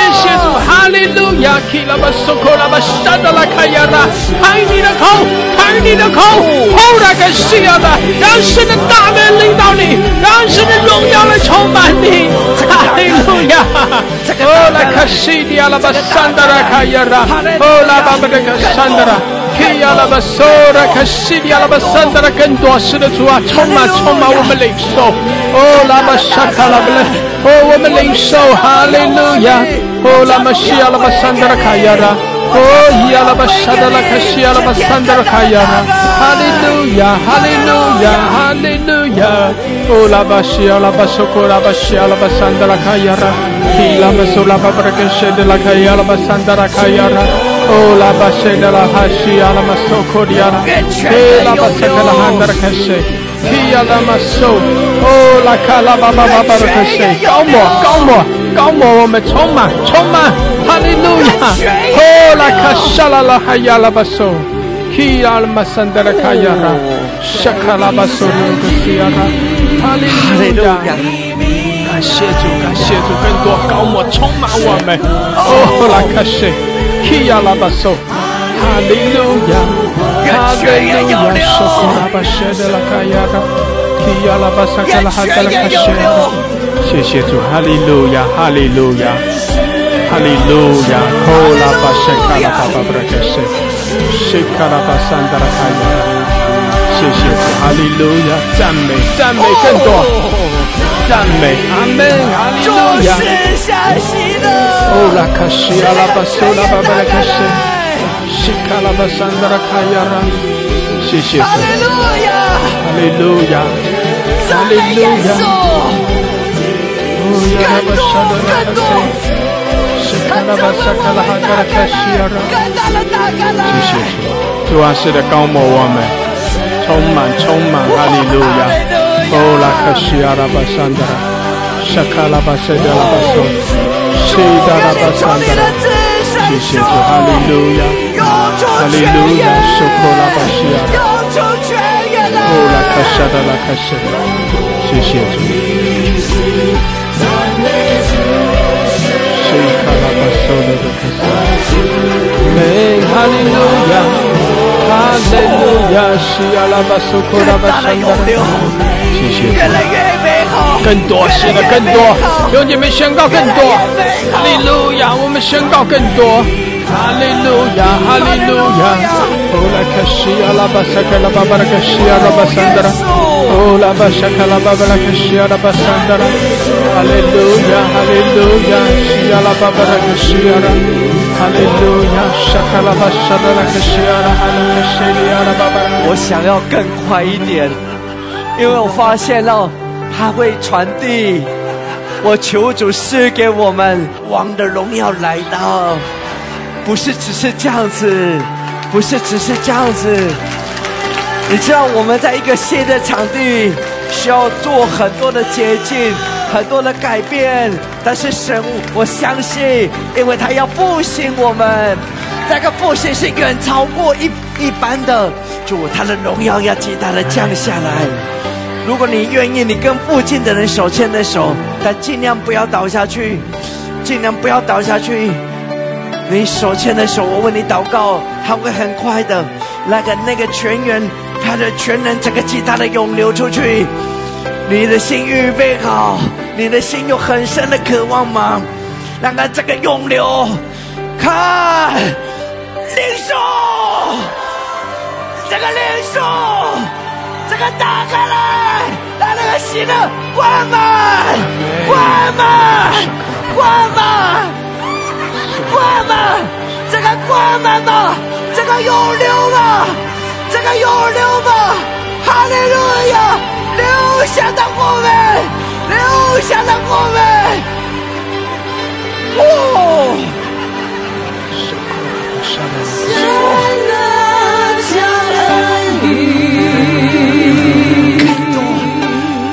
谢谢主，哈利路亚，基拉巴索克拉巴沙达拉卡亚拉，开你的口，开你的口，后来个西阿拉，让神的大能领导你，让神的荣耀来充满你，哈利路亚。哦，来可西迪阿拉巴山达拉卡亚拉，哦，拉巴巴的可山达拉。基亚拉巴索拉卡西亚拉巴山达拉更多是的主啊，充满充满我们领受。哦，拉巴沙卡拉巴勒，哦，我们领受，哈利路亚。哦，拉玛西亚拉巴山达拉卡亚拉。哦，伊亚拉巴沙达拉卡西亚拉巴山达拉卡亚拉。哈利路亚，哈利路亚，哈利路亚。哦，拉巴西亚拉巴索库拉巴西亚拉巴山达拉卡亚拉。基拉巴索拉巴巴拉克谢德拉卡亚拉巴山达拉卡亚拉。哦，拉巴谢德拉哈西亚拉马索库迪亚拉。基拉巴塞克拉汉达拉卡谢。基亚拉马索。哦，拉卡拉巴巴巴巴拉克谢。高抹，高抹，高抹，我们充满，充满。哈利路亚。哦，拉卡沙拉拉哈亚拉巴索。基亚拉马山达拉卡亚拉。沙卡拉巴索鲁克西亚拉。哈利路亚。感谢主，感谢主，更多高摩充满我们。哦，拉卡西，基亚拉巴索，哈利路亚，哈利路亚，说拉巴舍的拉卡亚拉，提亚拉巴萨卡拉哈达拉卡舍，谢谢主，哈利路亚，哈利路亚，哈利路亚，哦拉巴舍卡拉巴巴布拉卡舍，舍卡拉巴桑达拉卡亚拉，谢谢主，哈利路亚，赞美赞美更多，赞美，阿门，哈利路亚。哦，拉卡西阿拉巴苏拉巴巴拉卡西，西卡拉巴桑达拉卡亚拉，谢谢主，哈利路亚，哈利路亚，哈利路亚，谢谢主，主啊，是的高摩我们，充满充满哈利路亚，哦拉卡西阿拉巴桑达，沙卡拉巴塞达拉巴索，西达拉巴桑达。谢谢主，哈利路亚，哈利路亚，收口拉巴西亚，用出全员哦拉了，卡沙达，谢谢主。哈利路亚，哈利路亚，西亚。拉巴索口拉巴大的，谢谢。更多，是的，更多，兄弟们宣告更多，哈利路亚，我们宣告更多，哈利路亚，哈利路亚，哦拉卡西亚。拉巴萨卡拉巴巴拉卡西亚。拉巴桑达拉，哦拉巴沙卡拉巴巴拉卡西亚。拉巴桑达拉，我想要更快一点，因为我发现了它会传递。我求主赐给我们王的荣耀来到，不是只是这样子，不是只是这样子。你知道我们在一个新的场地需要做很多的捷径，很多的改变，但是神，我相信，因为他要复兴我们，这个复兴是远超过一一般的，主他的荣耀要极大的降下来。如果你愿意，你跟附近的人手牵着手，但尽量不要倒下去，尽量不要倒下去。你手牵着手，我为你祷告，他会很快的，那个那个泉源，他的全能整个极大的涌流出去。你的心预备好，你的心有很深的渴望吗？让它这个涌流，看领受，这个领受，这个打开来，让那个新的关满，关满，关满。关满，这个关满吧，这个涌流吧，这个涌流吧，哈利路亚，流下的我们，流下了我们，哦，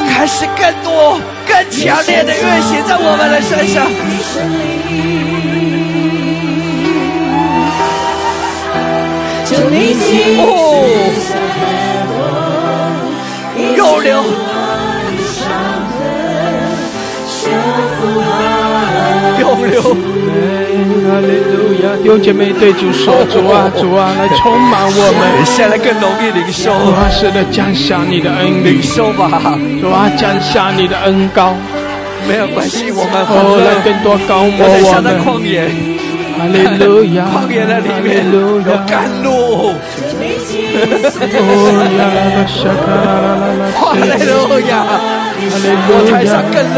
开始更多、更强烈的运行在我们的身上。哦，又流，流，哈利路亚！弟兄姐妹对主说：“主啊，主啊，来充满我们。现在更容易领受，主啊，是的，降下你的恩领领，受吧，主啊，降下你的恩高，没有关系，我们哦，来更多高摩我在我想在们。旷野，哈利路亚，旷野的里面。有甘露，哈利路亚，哈利我路台上更亚，热，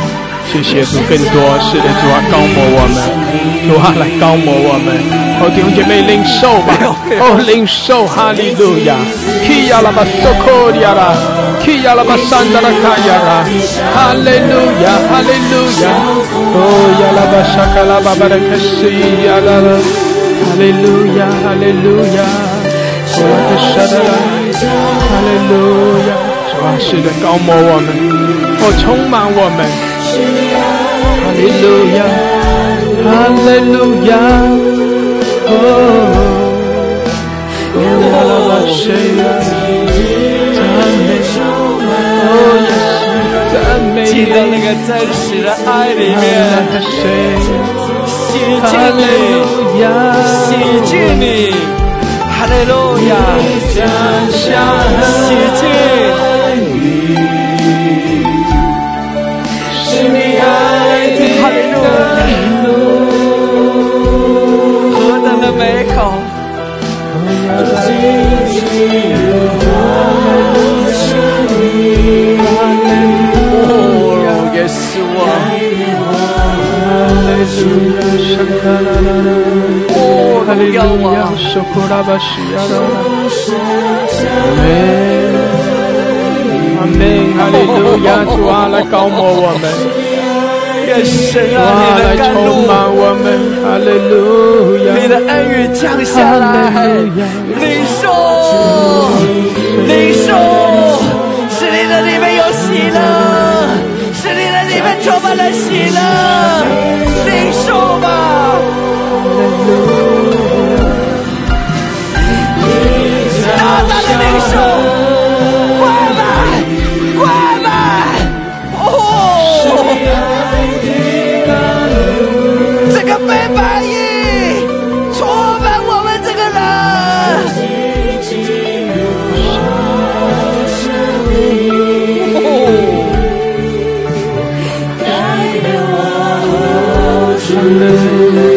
谢谢主，更多是的主啊，高摩我们，主啊来高摩我们，哦弟兄姐妹领受吧，哦领受哈利路亚，基呀拉巴索科呀啦，基呀拉巴山达拉卡呀啦，哈利路亚，哈利路亚，哦呀拉巴沙卡拉巴巴拉克塞呀啦啦，哈利路亚，哈利路亚。我的神啊，哈利路亚！主啊，是的，高摩我们，哦，充满我们，哈利路亚，哈利路亚，哦，进到那个真实的爱里面，洗净你，洗净你，哈利路亚，哈利路亚，何等的美好！哦，耶稣啊！哦，荣耀啊！阿门，哈利路亚！主啊，来高摩我们，啊，啊，来充，满我们，哈利路亚！你的恩雨降下来，领受，领受，使你的里面有喜乐，使你的里面充满了喜乐，领受吧。大大的领受，哈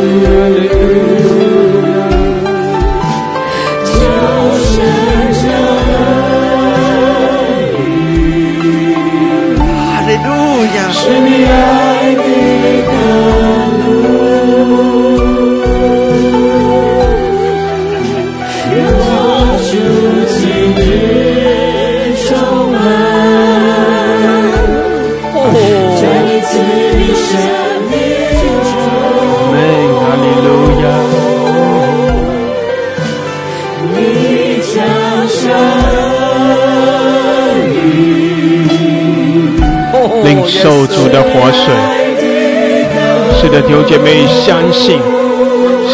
相信，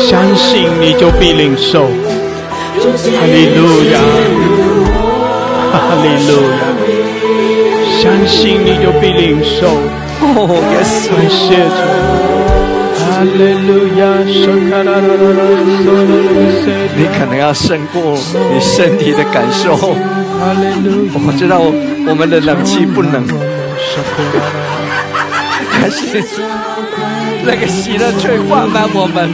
相信你就必领受。哈利路亚，哈利路亚，相信你就必领受。哦，感谢主，你可能要胜过你身体的感受。我知道我们的冷气不能，但是那个喜乐却灌满我们，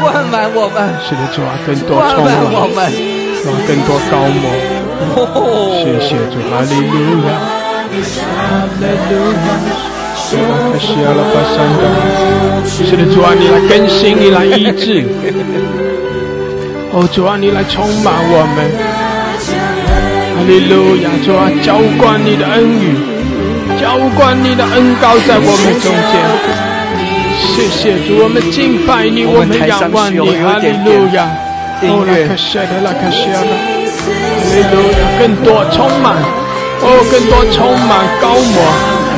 灌满我们，是的，主啊，更多充满，我们。主啊，更多高摩。谢谢主，哈利路亚，哈利路亚。开始要了巴山的，是的，主啊，你来更新，你来医治。哦，主啊，你来充满我们。哈利路亚，主啊，浇灌你的恩雨，浇灌你的恩膏在我们中间。谢谢主，我们敬拜你，我们仰望你，哈利路亚。哦，拉克谢的，拉克谢的。哈利路亚，更多充满，哦，更多充满高摩，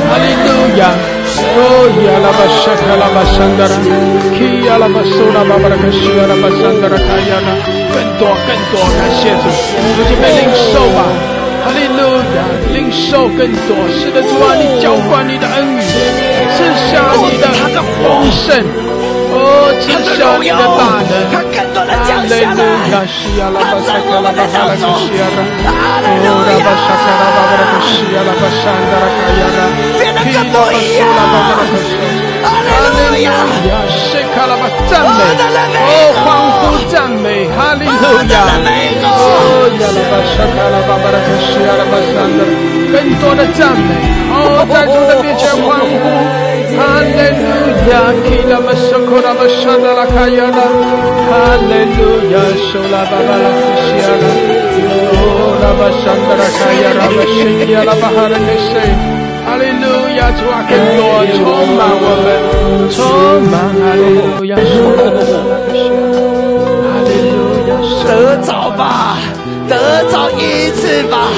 哈利路亚，哦呀拉巴沙卡拉巴山达拉，基呀拉巴苏拉巴巴拉克西呀拉巴山达拉卡呀拉，更多更多，感谢主，我们被领受吧，哈利路亚，领受更多，是的主啊，你浇灌你的恩雨，赐下你的丰盛，哦，赐下你的大能，他更多的降下来，哈西呀拉巴沙卡拉巴哈拉克西呀拉。哦，拉巴沙卡拉巴巴拉克西亚拉巴山达拉卡呀拉，变得更不一样。哈哈利路亚，亚谢卡拉巴赞美，哦，欢呼赞美，哈利路亚，哦，呀拉巴沙卡拉巴巴拉克西呀拉巴山达，更多的赞美，哦，在主的面前欢呼，哈利路亚，基拉巴沙库拉巴山达拉卡呀拉，哈利路亚，手拉巴巴拉克西呀拉。哦，拉巴山达拉卡呀，拉巴辛呀，拉巴哈拉克西，哈利路亚，主啊，更多充满我们，充满哈利路亚，哈利路亚，得着吧，得着一次吧，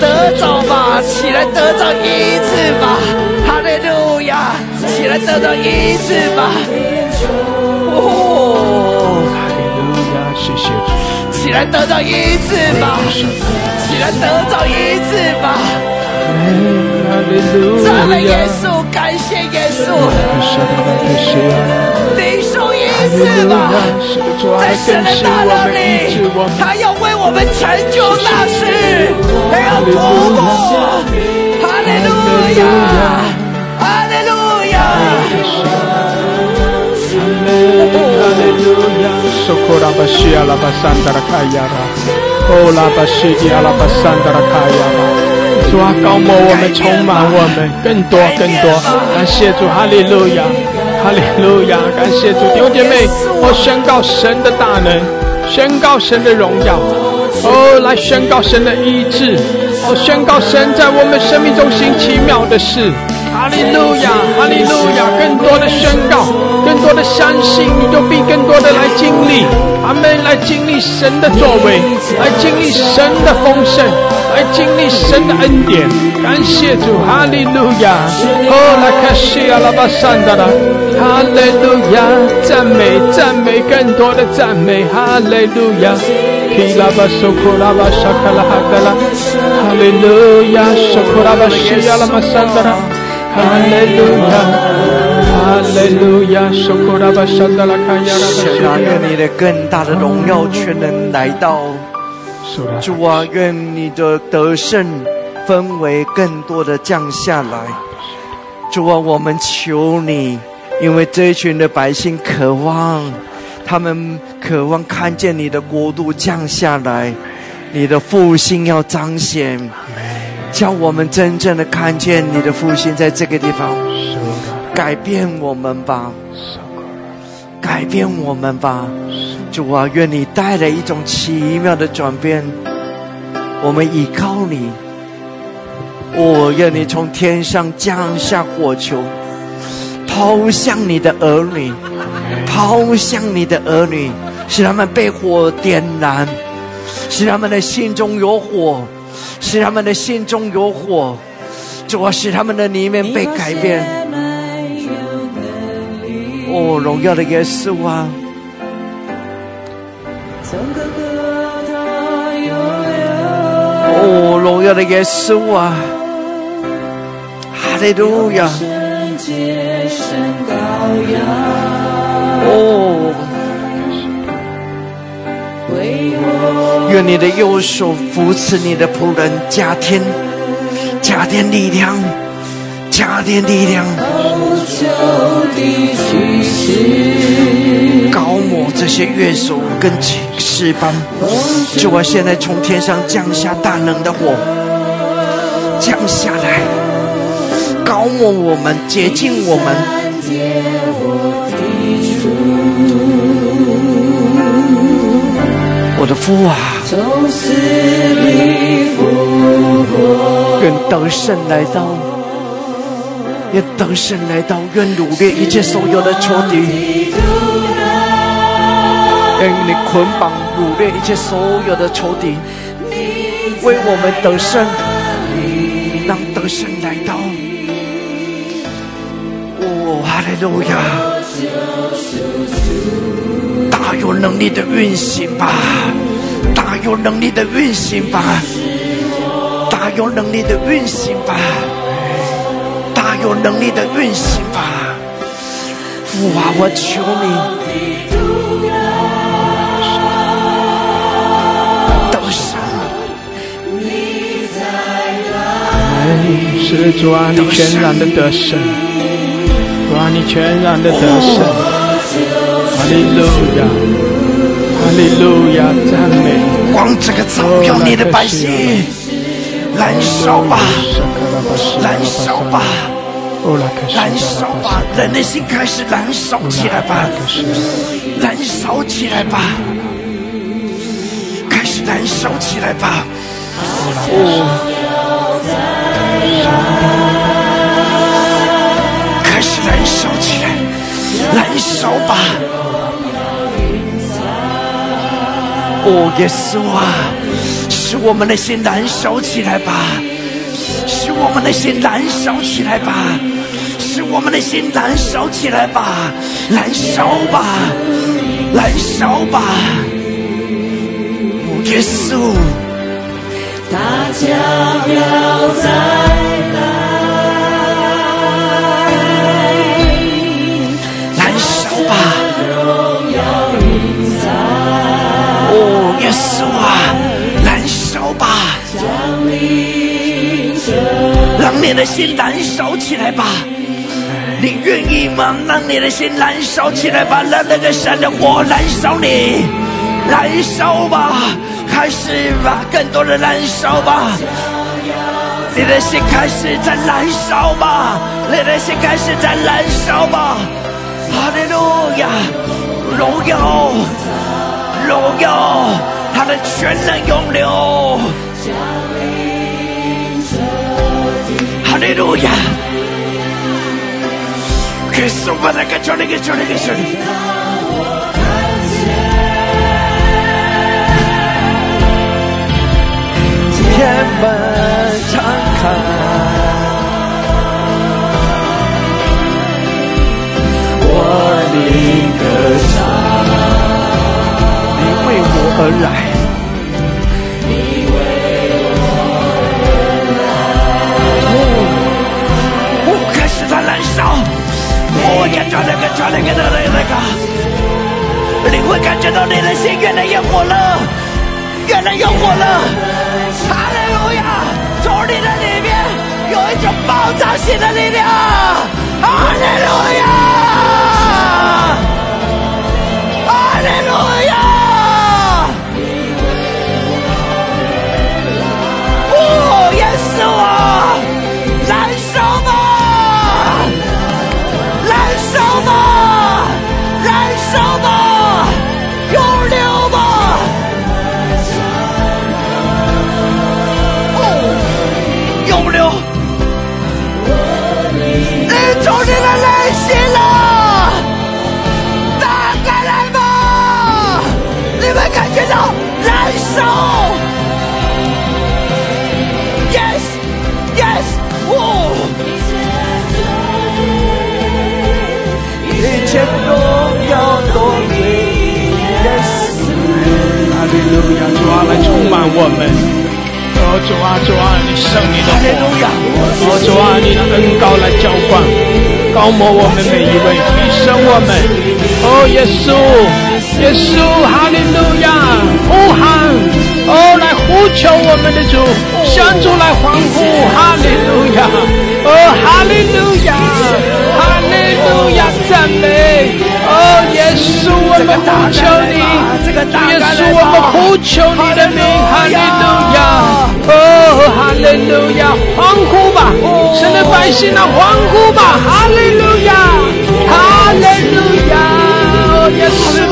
得着吧，起来得着一次吧，哈利路亚，起来得着一次吧。哦，哈利路亚，谢谢主。起来得到医治吧，起来得到医治吧。哈利路赞美耶亚。稣，感谢耶稣。领受医治吧。在神的大能里。，他要为我们成就大事，他要突破。哈利路亚，哈利路亚。哈利路亚，拉巴西阿拉巴桑达主啊，高摩我们，充满我们，更多更多。感谢主，哈利路亚，哈利路亚，感谢主，弟兄姐妹，我宣告神的大能，宣告神的荣耀，哦，来宣告神的医治，哦，宣告神在我们生命中行奇妙的事。哈利路亚，哈利路亚！更多的宣告，更多的相信，你就必更多的来经历，阿门！来经历神的作为，来经历神的丰盛，来经历神的恩典。感谢主，哈利路亚！哦，拉卡西亚拉巴桑达拉，哈利路亚！赞美，赞美，更多的赞美，哈利路亚！皮拉巴索库拉巴沙卡拉哈达拉，哈利路亚！索库拉巴西亚拉巴桑达拉。哈利路亚，哈利路亚，受苦拉巴山达拉卡亚拉巴神啊，愿你的更大的荣耀全能来到。主啊，愿你的得胜氛围更多的降下来。主啊，我们求你，因为这一群的百姓渴望，他们渴望看见你的国度降下来，你的复兴要彰显，叫我们真正的看见你的复兴在这个地方，改变我们吧，改变我们吧。主啊，愿你带来一种奇妙的转变。我们依靠你，我、愿你从天上降下火球，抛向你的儿女，抛向你的儿女，使他们被火点燃，使他们的心中有火，使他们的心中有火。主啊，使他们的里面被改变。哦，荣耀的耶稣啊！哦，荣耀的耶稣啊！哈利路亚！哦，愿你的右手扶持你的仆人，加添加添力量，加添力量，高抹这些乐手跟骑士班。主啊，现在从天上降下大能的火，降下来，高抹我们，洁净我们。我的父啊，愿得胜来到，愿得胜来到，愿掳掠一切所有的仇敌，愿你捆绑掳掠一切所有的仇敌，为我们得胜，让得胜来到。哦，哈利路亚！大有能力的运行吧，大有能力的运行吧，大有能力的运行吧，大有能力的运行吧！父啊，我求你，得胜，是主啊，你全然的得胜，主啊，你全然的得胜，哈利路亚，利路亚，赞美光这个照耀你的百姓，燃烧吧，燃烧吧。燃烧吧，人的心开始燃烧起来吧，燃烧起来吧，开始燃烧起来吧。哦，开始燃烧起来，燃烧吧。哦，耶稣啊，使我们那些燃烧起来吧，使我们那些燃烧起来吧。使我们那些燃烧起来吧，燃烧吧，燃烧吧！耶稣，大家要在你的心燃烧起来吧！你愿意吗？让你的心燃烧起来吧！让那个神的火燃烧你，燃烧吧！开始吧，更多的燃烧吧！你的心开始在燃烧吧！你的心开始在燃烧吧！哈利路亚！荣耀，荣耀，他的全能永留。哈利路亚！耶稣，把那个求那个求那个求那个。天门敞开，我的歌唱，你为我而来。哦，感觉那个，感觉那个，那个，那个，你会感觉到你的心越来越火了，越来越火了。哈利路亚！从你的里面有一种爆炸性的力量。哈利路亚！路亚，主啊，来充满我们。哦，主啊，主啊，你圣灵的火。哦，主啊，你的恩膏来浇灌，高摩我们每一位，提升我们。哦，耶稣，耶稣，哈利路亚！呼喊，哦，来呼求我们的主，向主来欢呼，哈利路亚！哦，哈利路亚，哈利路亚，赞美！哦，耶稣，我们呼求你，耶稣，我们呼求你的名，哈利路亚！哦，哈利路亚，欢呼吧，神的百姓啊，欢呼吧，哈利路亚，哈利路亚，哦，耶稣，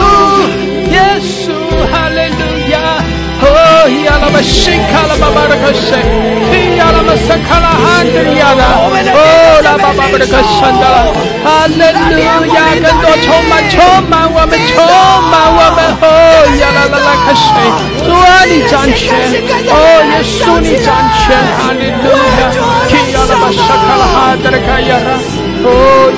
哈利路亚，更多充满，充满我们，充满我们，哦，呀啦啦啦，可谁，主啊，你掌权，哦，耶稣你掌权，哈利路亚，呀啦吧，萨卡拉哈的卡呀啦。哦，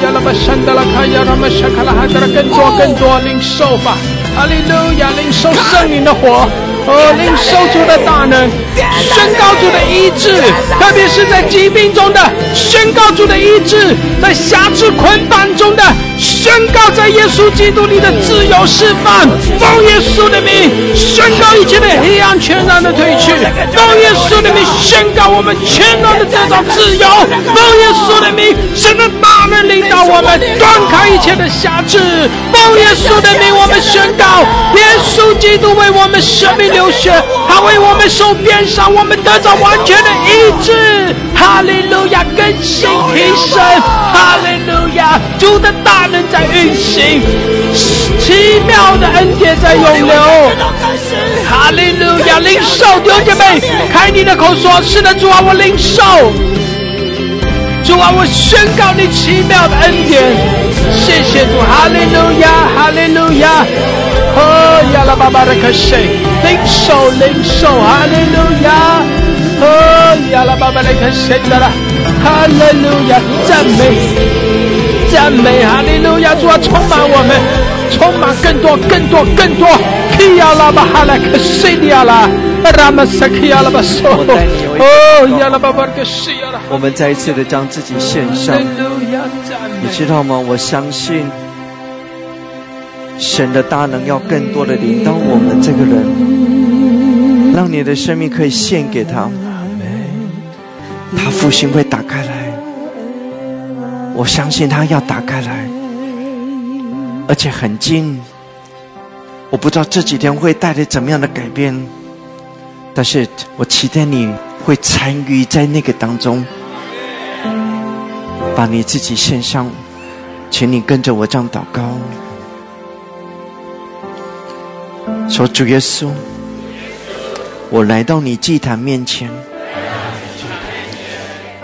呀啦吧，山的啦卡呀啦嘛，沙卡拉哈的啦，更多更多领受吧，哈利路亚，领受圣灵的火，哦，领受主的大能，宣告主的医治，特别是在疾病中的，宣告主的医治，在辖制捆绑中的，宣告在耶稣基督里的自由释放，奉耶稣的名，宣告一切的黑暗全然的退去，奉耶稣的名，宣告我们全然的得到自由，奉耶稣的名，神的大能领导我们，断开一切的辖制，奉耶稣的名，我们宣告，耶稣基督为我们生命流血，他为我们受鞭伤，我们得到完全的医治，哈利路亚，更新提升，哈利路亚，主的大能在运行，奇妙的恩典在永流。哈利路亚，领受弟兄姐妹，开你的口说：是的，主啊，我领受。主啊，我宣告你奇妙的恩典，谢谢主，哈利路亚，哈利路亚。哦，亚拉巴巴的可谁？领受，领受，哈利路亚。哦，亚拉巴巴的可谁的啦？哈利路亚，赞美，赞美，哈利路路亚！主啊，充满我们，充满更多、更多、更多。基亚拉巴哈拉克西利亚拉，拉玛萨基亚拉巴索。哦，亚拉巴巴克西亚拉。我们再一次的将自己献上你知道吗？我相信神的大能要更多的领导我们这个人，让你的生命可以献给他。他复兴会打开来，我相信他要打开来，而且很近。我不知道这几天会带来怎么样的改变，但是我期待你会参与在那个当中。把你自己献上，请你跟着我这样祷告，说：“主耶稣，我来到你祭坛面前，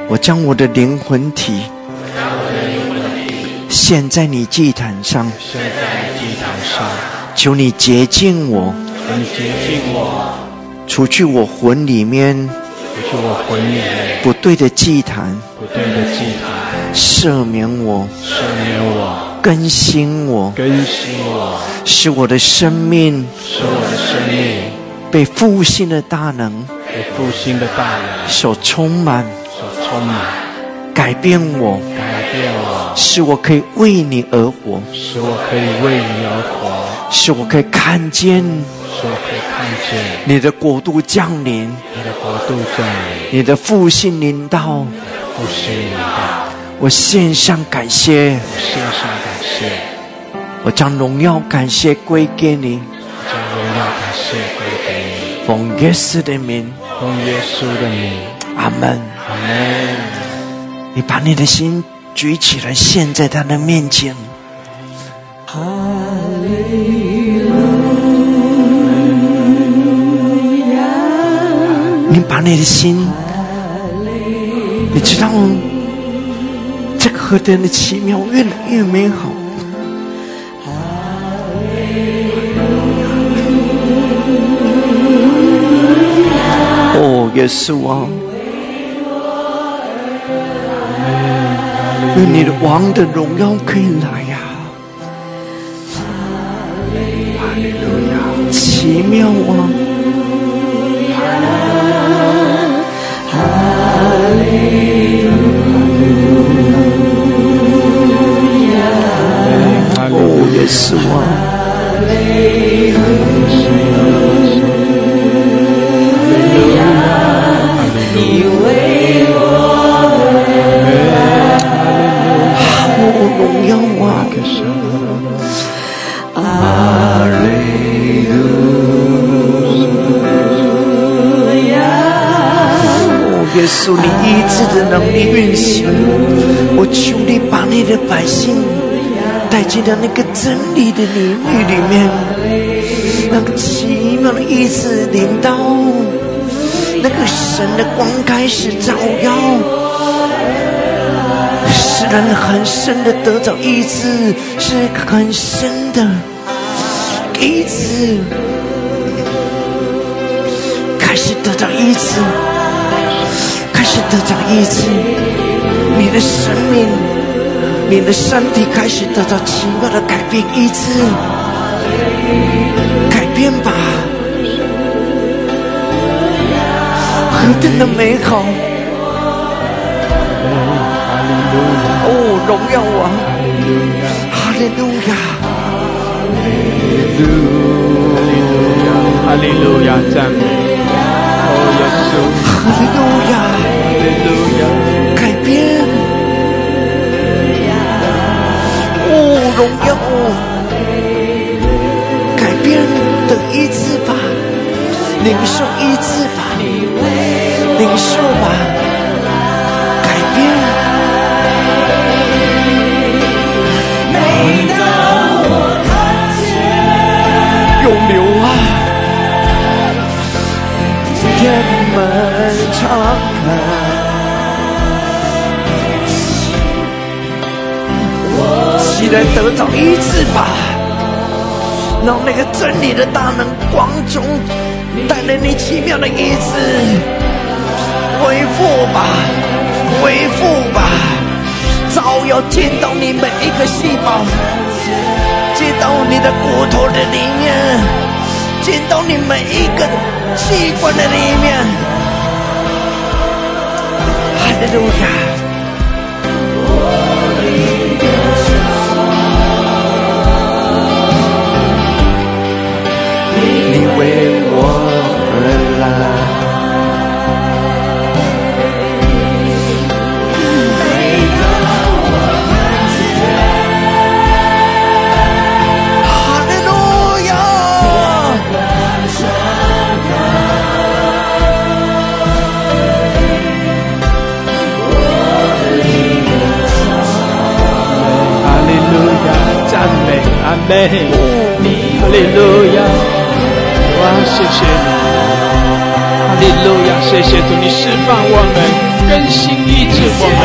我将我的灵魂体献在你祭坛上，求你洁净我，除去我魂里面除去我魂里不对的祭坛，不对的祭坛，赦免我，赦免我，更新我，更新我，使我的生命使我的生命被复兴的大能被复兴的大能。所充满，所充满，改变我，改变我，使我可以为你而活，使我可以为你而活，使我可以看见使我可以看见你的国度降临，你的国度降临，你的复兴临到。复兴你的，我献上感谢，我献上感谢，我将荣耀感谢归给你，将荣耀感谢归给你，奉耶稣的名，奉耶稣的名，阿门。阿门。你把你的心举起来，献在他的面前。你把你的心，你知道这个何等的奇妙，越来越美好。哦，耶稣啊！愿你的王的荣耀可以来呀、奇妙啊！哦，耶稣啊！哦，荣耀啊！哦，耶稣，你医治的能力运行，我求你把你的百姓带进到那个真理的领域里面，那个奇妙的意志领导，那个神的光开始照耀，使人很深的得着意志，是很深的意志，开始得到意志。开始得到意志，你的生命，你的身体开始得到奇妙的改变医治，改变吧，何等的美好！哦，荣耀啊！哈利路亚！哈利路亚，赞美，哦，耶稣，哈利路亚！哈利路亚，荣耀，改变的医治吧，领受医治吧，领受吧，来得到医治吧，让那个真理的大能光中带来你奇妙的医治，恢复吧，恢复吧，照耀见到你每一个细胞，进到你的骨头的里面，进到你每一个器官的里面。哈利路亚！为我而来。哈利路亚！哈利路亚，赞美阿妹，哈利路亚，哇，谢谢你，哈利路亚，谢谢主，你释放我们，更新医治我们。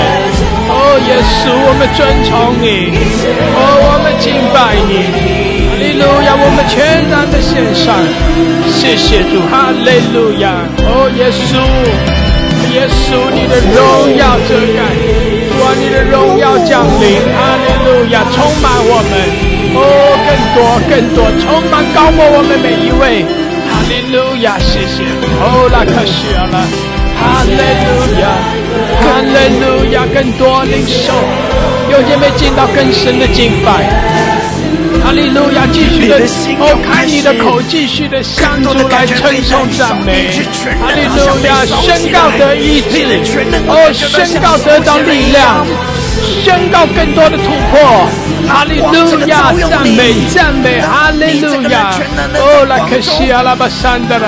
哦，耶稣，我们尊崇你，哦，我们敬拜你，哈利路亚，我们全然的献上，谢谢主，哈利路亚，哦，耶稣，耶稣，你的荣耀遮盖。主啊，你的荣耀降临，哈利路亚，充满我们，哦，更多更多，充满高过我们每一位，利路亚，谢谢，哦，拉克需要了，哈利路亚，哈利路亚，更多领受，有姐妹进到更深的敬拜。哈利路亚，继续的哦，开你的口，继续的向主来称颂赞美。哈利路亚，宣告得医治，哦，宣告得到力量，宣告更多的突破。哈利路亚，赞美赞美，哈利路亚，哦，拉克西阿拉巴山的了。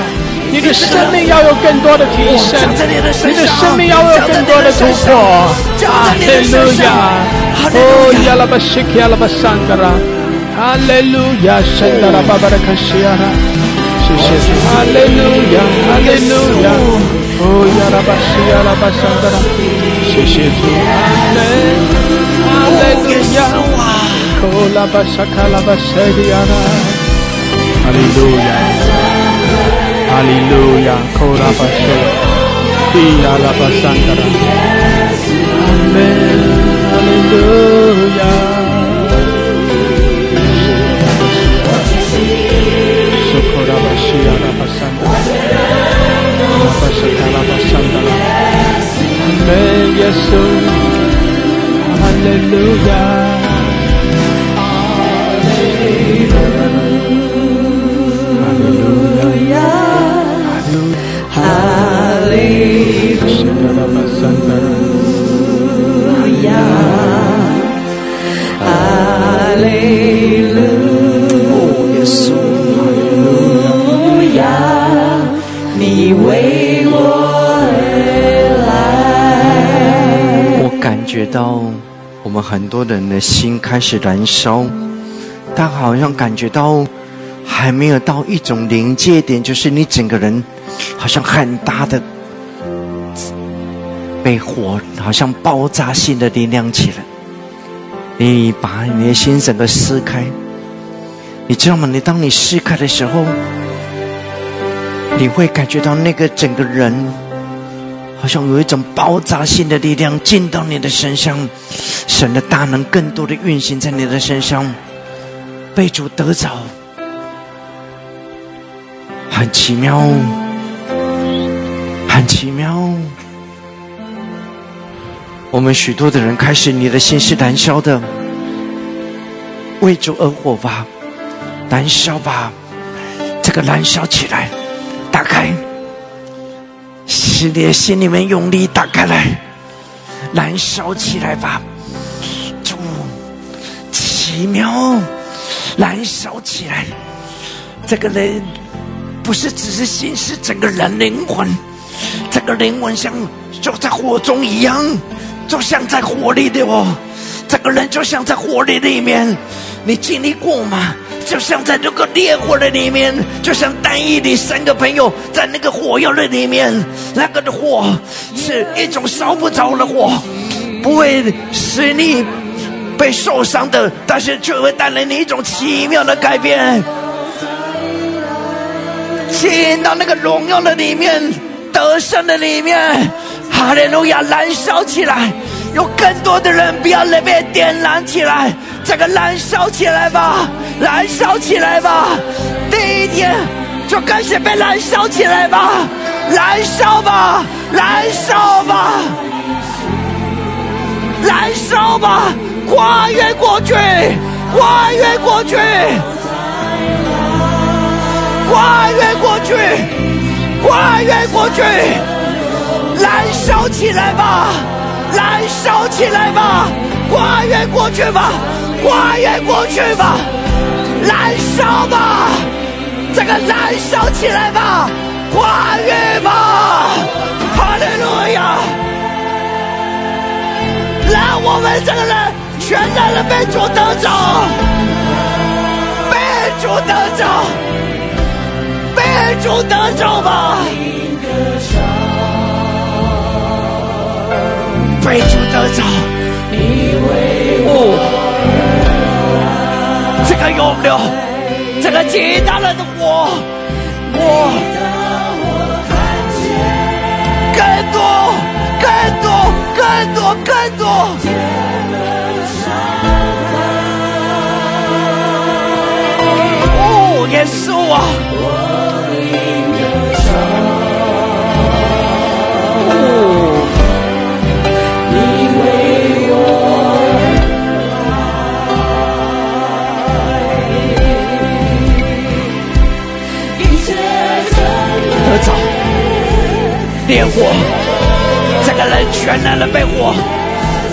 你的生命要有更多的提升，你的生命要有更多的突破。哈利路亚，哦，亚拉巴西克亚拉巴山的了。哈利路亚，圣达拉巴巴的卡西亚拉，谢谢主，哈利路亚，哈利路亚，哦亚拉巴西亚拉巴圣达拉，谢谢主，阿门，哈利路亚，哦拉巴沙卡拉巴塞利亚拉，哈利路亚，哈利路亚，哦拉巴塞，地亚拉巴圣达拉，阿门，哈利路亚。Amen, Yesus. Hallelujah. 觉到我们很多人的心开始燃烧，但好像感觉到还没有到一种临界点，就是你整个人好像很大的被火好像爆炸性的力量起来。你把你的心整个撕开，你知道吗？你当你撕开的时候，你会感觉到那个整个人。好像有一种爆炸性的力量进到你的身上，神的大能更多的运行在你的身上，被主得着，很奇妙，很奇妙。我们许多的人开始，你的心是燃烧的，为主而活吧，燃烧吧，这个燃烧起来，打开。使你心里面用力打开来，燃烧起来吧！主，奇妙，燃烧起来！这个人不是只是心，是整个人灵魂，这个灵魂像就在火中一样，就像在火里的哦，这个人就像在火里里面，你经历过吗？就像在这个烈火的里面，就像单一里三个朋友在那个火药的里面，那个的火是一种烧不着的火，不会使你被受伤的，但是却会带来你一种奇妙的改变。进到那个荣耀的里面，得胜的里面，哈利路亚，燃烧起来！有更多的人不要被点燃起来，这个燃烧起来吧，燃烧起来吧！第一天就开始被燃烧起来吧，燃烧吧，燃烧吧，燃烧吧！跨越过去，跨越过去，跨越过去，跨越过去，燃烧起来吧，燃烧起来吧，跨越过去吧，跨越过去吧，燃烧吧，这个燃烧起来吧，跨越吧，哈利路亚！让我们这个人全然的被主得着，被主得着，被主得着吧，被主得着。哦，这个永留，这个极大的我，我更多，更多，更多，更多。哦，耶稣啊！火，这个人全然的被火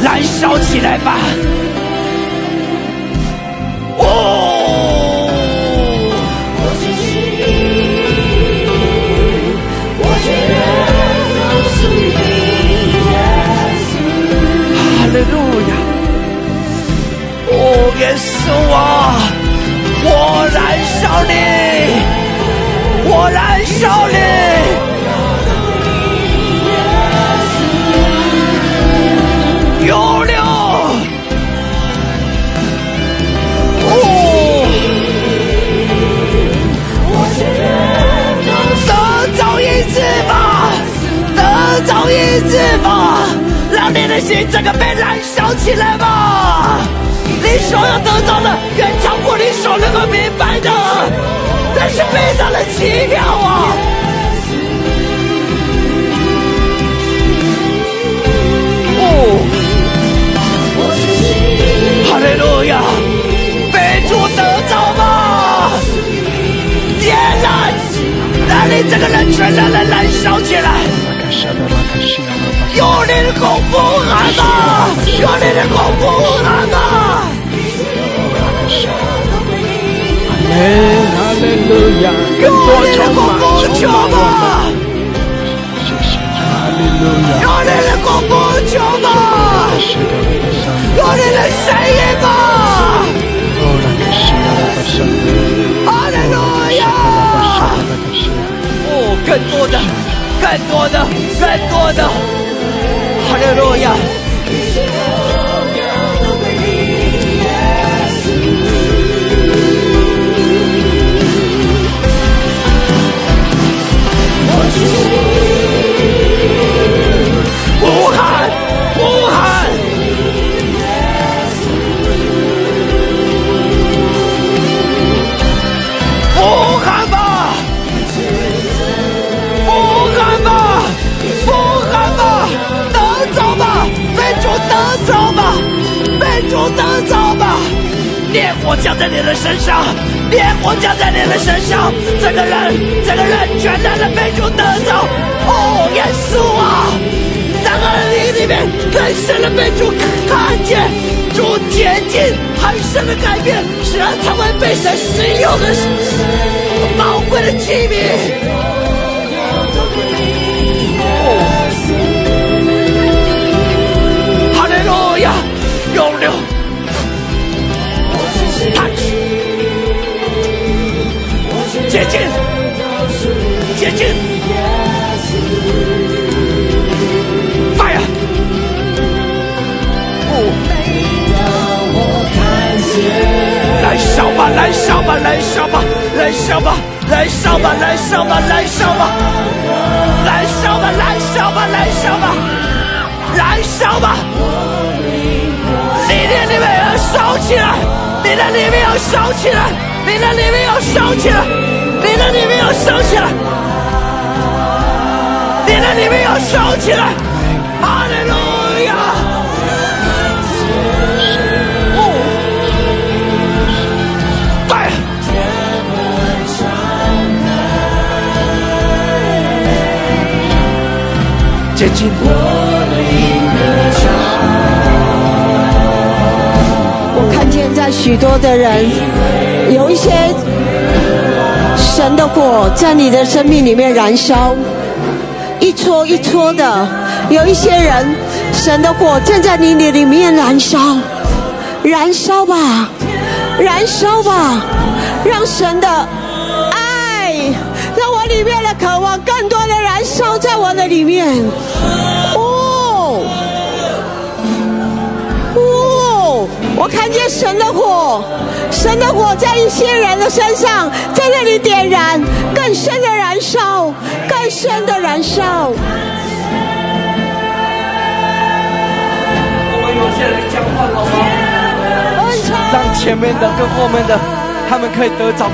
燃烧起来吧！哦，哈利路亚！哦，耶稣啊，我燃烧你，我燃烧你，得着医治吧，让你的心整个被燃烧起来吧。你所要得到的，远超过你所能够明白的，这是非常的奇妙啊！哦，哈利路亚，被主得着吧！点燃，让你这个人全然的燃烧起来。有你的功夫喊吧，有你的功夫喊吧。阿门，哈利路亚，更多充满，充满我们。谢谢主，哈利路亚。有你的功夫求吧，有你的声音吧。哈利路亚！哦，更多的，更多的，更多的，哈利路亚！在你的身上，烈火降在你的身上，整个人，整个人全然的被主得着。哦，耶稣啊！这个灵里面更深的被主看见，主洁净很深的改变，使他成为被神使用的宝贵的器皿。哈利路亚，永留，touch，洁净，洁净，fire，燃烧吧，燃烧吧，燃烧吧，燃烧吧，燃烧吧，燃烧吧，燃烧吧，燃烧吧，燃烧吧，燃烧吧，燃烧吧！历练你们而烧起来，你的里面要烧起来，你的里面要烧起来，你的里面要烧起来，你的里面要烧起来，哈利路亚！哦，对。接近我看见在许多的人，有一些神的火在你的生命里面燃烧，一撮一撮的；有一些人，神的火正在你里里面燃烧，燃烧吧，燃烧吧，让神的爱，让我里面的渴望更多的燃烧在我的里面。哦。哦，我看见神的火，神的火在一些人的身上，在那里点燃，更深的燃烧，更深的燃烧。我们有些人讲话好吗？让前面的跟后面的，他们可以得着。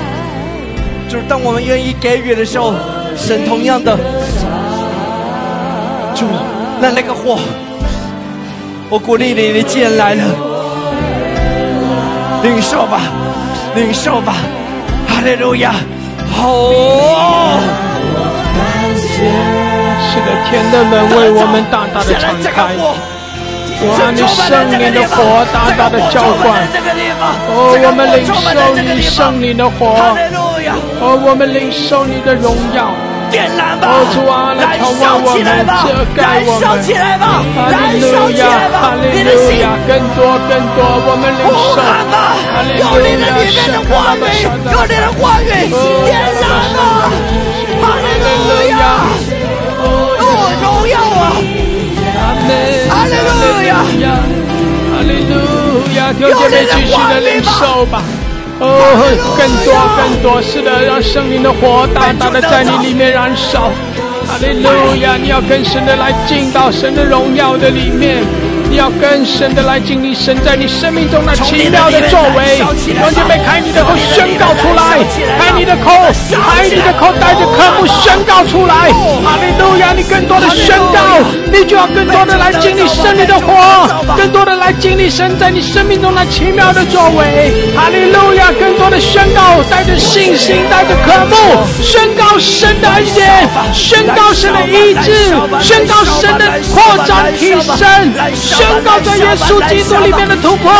就是当我们愿意给予的时候，神同样的，主，让那个火，我鼓励你，你既然来了，领受吧，领受吧，哈利路亚！哦，是的，天的门为我们大大的敞开。我让，你圣灵的火大大的浇灌。哦，我们领受你圣灵的火。哦，我们领受你的荣耀。点燃吧！燃烧起来吧！燃我们烧起来吧！哈燃烧起亚来，吧！你的心更多更多，我们领呼受。喊吧！哈利有路你的亚，里面的话语，有你的话语，点燃吧！哈利路亚！哦，荣耀啊！哈利路亚！哈利路亚，弟兄姐妹继续的领受吧。哦，更多更多，是的，让圣灵的火大大的在你里面燃烧。哈利路亚！你要更深的来进到神的荣耀的里面，你要更深的来经历神在你生命中那奇妙的作为。弟兄姐妹，开你的口宣告出来，开你的口，开你的口，带着科目宣告出来。哈利路亚！你更多的宣告，你就要更多的来经历神你的火，更多的来经历神在你生命中那奇妙的作为。哈利路亚！更多的宣告，带着信心，带着科目，宣告神的恩典，宣告告神的医治，宣告神的扩展提升，宣告在耶稣基督里面的突破，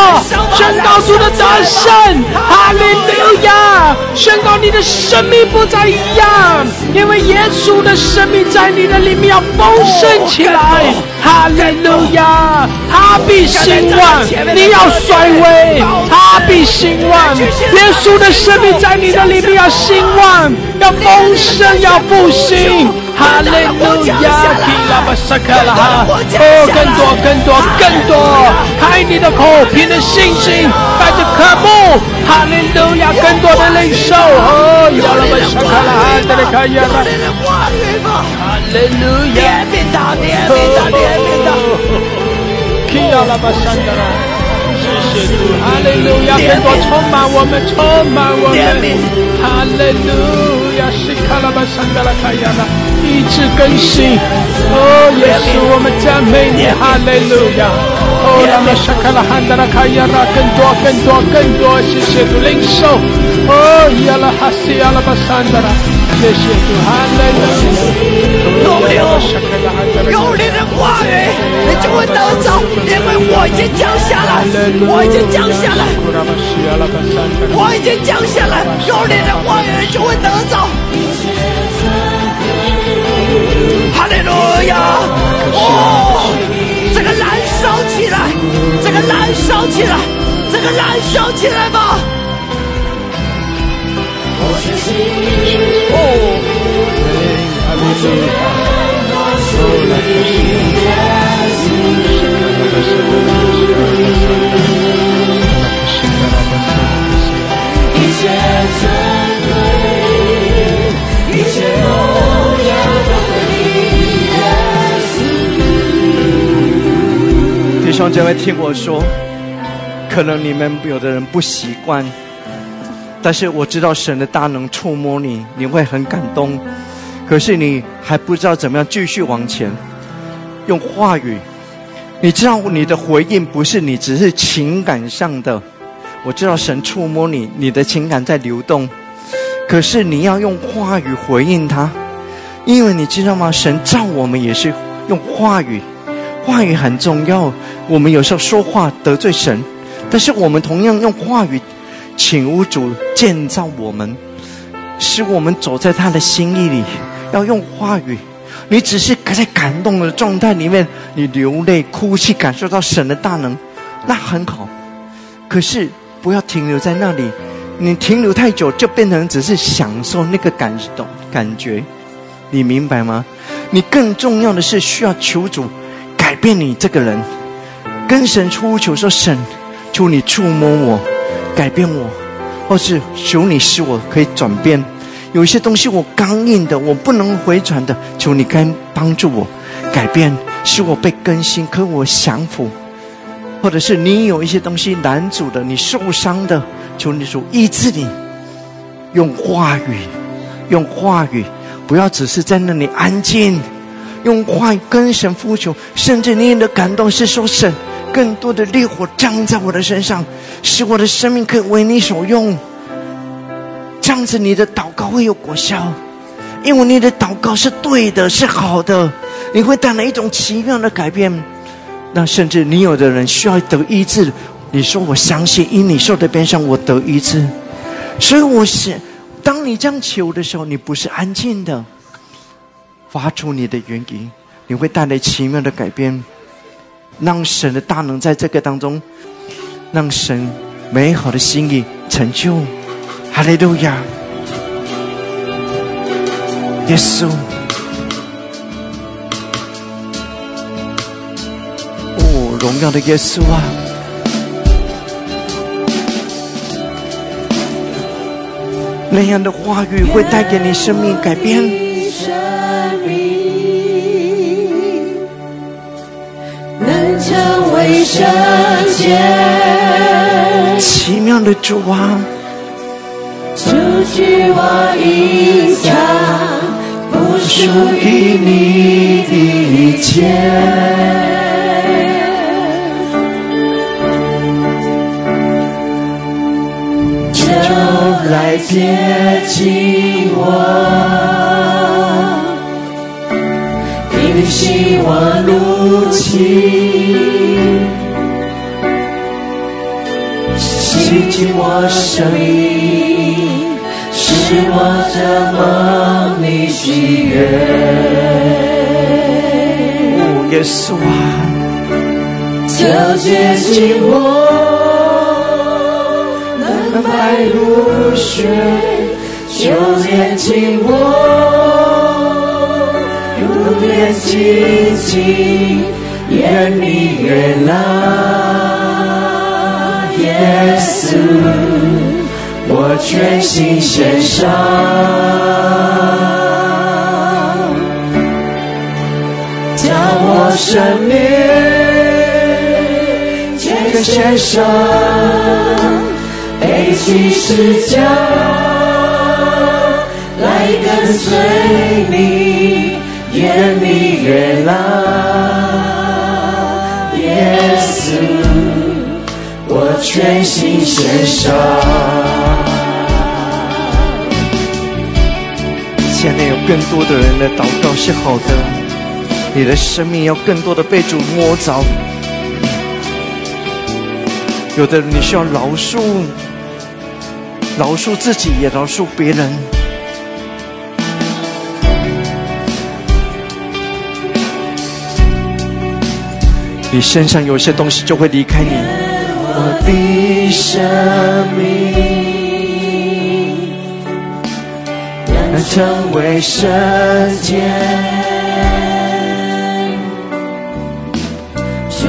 宣告主的得胜。哈利路亚！宣告你的生命不再一样，因为耶稣的生命在你的里面要丰盛起来。哈利路亚！他必兴旺，你要衰微；他必兴旺。耶稣的生命在你的里面要兴旺，要丰盛，要复兴。哈利路亚！提拉巴萨克拉哈！哦，更多，更多，更多！开你的口，凭着信心，带着渴慕。哈利路亚！更多的领受。哦，亚拉巴萨克拉哈！这里看亚拉。你的话语吧！哈利路亚！怜悯他，怜悯他，怜悯他！基拉巴山卡拉，哈利路亚，更多充满我们，充满我们，哈利路亚，是卡拉巴山的啦，卡亚拉，一直更新，哦，耶稣，我们赞美你，哈利路亚，哦，拉玛沙卡拉汉达拉，卡亚拉，更多，更多，更多，谢谢主领受，哦，亚拉哈西亚拉巴山的啦，谢谢主，哈利路亚，有你的话语，你就会得着，因为我已经降下来，我已经降下来，我已经降下来，有你的话语，你就会得着。哈利路亚！哦，这个燃烧起来，这个燃烧起来，这个燃烧起来吧！弟兄姐妹，听我说，可能你们有的人不习惯，但是我知道神的大能触摸你，你会很感动。可是你还不知道怎么样继续往前，用话语。你知道你的回应不是你只是情感上的，我知道神触摸你，你的情感在流动，可是你要用话语回应他，因为你知道吗？神造我们也是用话语，话语很重要。我们有时候说话得罪神，但是我们同样用话语，请屋主建造我们，使我们走在他的心意里，要用话语。你只是在感动的状态里面，你流泪哭泣，感受到神的大能，那很好。可是不要停留在那里，你停留太久，就变成只是享受那个感动感觉。你明白吗？你更重要的是需要求主改变你这个人，跟神出求说：“神，求你触摸我，改变我，或是求你使我可以转变。”有一些东西我刚硬的，我不能回转的，求你该帮助我改变，使我被更新。可我降服，或者是你有一些东西难主的，你受伤的，求你主医治你，用话语，用话语，不要只是在那里安静，用话语跟神呼求，甚至你的感动是说神更多的烈火降在我的身上，使我的生命可以为你所用。这样子，你的祷告会有果效，因为你的祷告是对的，是好的，你会带来一种奇妙的改变。那甚至你有的人需要得医治，你说我相信，因你受的鞭伤我得医治。所以我是，当你这样求的时候，你不是安静的，发出你的原因，你会带来奇妙的改变，让神的大能在这个当中，让神美好的心意成就。哈利路亚，耶稣，哦，荣耀的耶稣啊！那样的话语会带给你生命改变，能成为圣洁。奇妙的主啊！除去我影响，不属于你的一切，就来接近我，平息我怒气，洗净我生命。是我这梦里喜悦，耶稣啊，就接近我，能白如雪，就连近我，永远紧紧，愿你原谅，耶稣。我全心献上，将我生命全献上，背起十架来跟随你，愿你原谅，全心献上。现在有更多的人的祷告是好的，你的生命要更多的被主摸着。有的人你需要饶恕，饶恕自己，也饶恕别人。你身上有些东西就会离开你。生命。成为圣洁，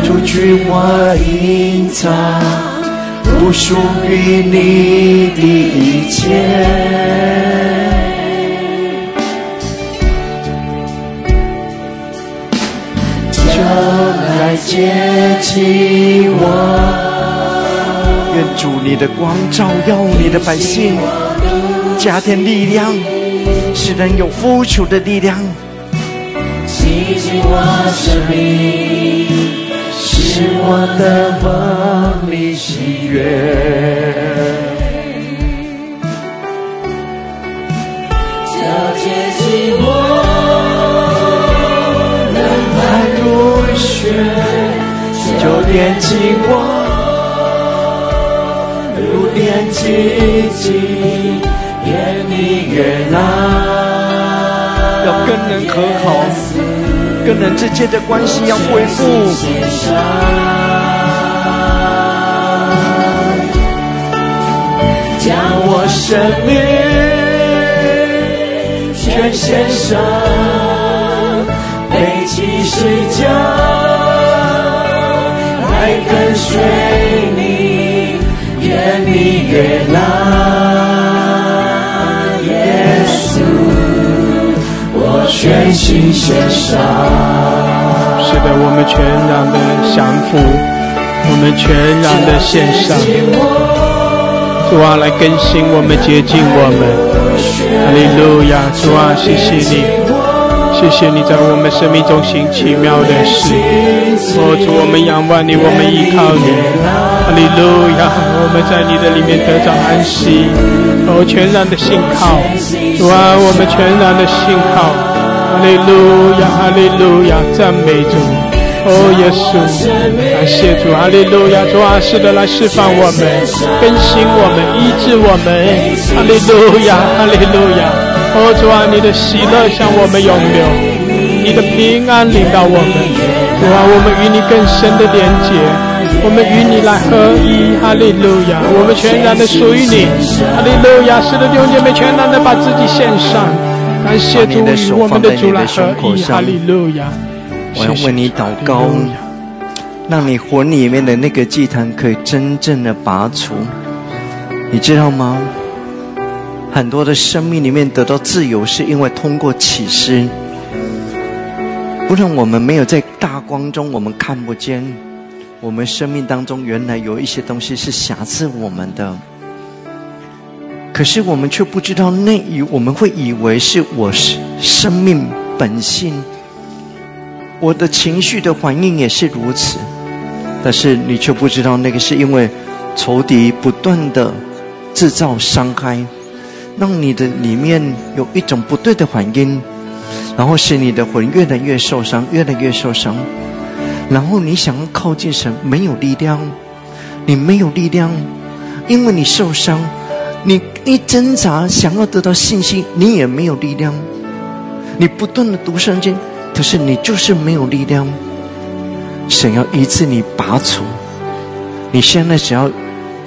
除去我隐藏不属于你的一切，就来接近我，愿主你的光照耀你的百姓，加添力量，使人有付出的力量。洗净我生命，使我的梦里喜悦。皎洁寂寞，冷暖如雪，就连寂寞，如连寂静，愿你悦纳。要跟人和好，跟人之间的关系要恢复。将我生命全献上，背起十架，来跟随你，你悦纳，耶稣，我全心献上。是的，我们全然的降服，我们全然的献上。主啊，来更新我们，洁净我们。哈利路亚！主啊，谢谢你，谢谢你在我们生命中行奇妙的事。哦，主，我们仰望你，我们依靠你。哈利路亚！我们在你的里面得到安息。哦，全然的信靠。主啊，我们全然的信靠。哈利路亚！哈利路亚！赞美主。哦，耶稣，感谢主，哈利路亚！主啊，是的，来释放我们，更新我们，医治我们，哈利路亚，哈利路亚！哦，主啊，你的喜乐向我们涌流，你的平安领到我们，主啊，我们与你更深的连接，我们与你来合一，哈利路亚！我们全然的属于你，哈利路亚！是的，弟兄姐妹，全然的把自己献上，感谢主与我们的主来合一，哈利路亚！我要为你祷告，让你魂里面的那个祭坛可以真正的拔除。你知道吗？很多的生命里面得到自由，是因为通过启示。不然我们没有在大光中，我们看不见我们生命当中原来有一些东西是瑕疵我们的。可是我们却不知道内以我们会以为是我是生命本性。我的情绪的反应也是如此，但是你却不知道，那个是因为仇敌不断的制造伤害，让你的里面有一种不对的反应，然后使你的魂越来越受伤，越来越受伤。然后你想要靠近神，没有力量，你没有力量，因为你受伤，你一挣扎想要得到信心，你也没有力量。你不断的读圣经。可是你就是没有力量，神要医治你拔除。你现在只要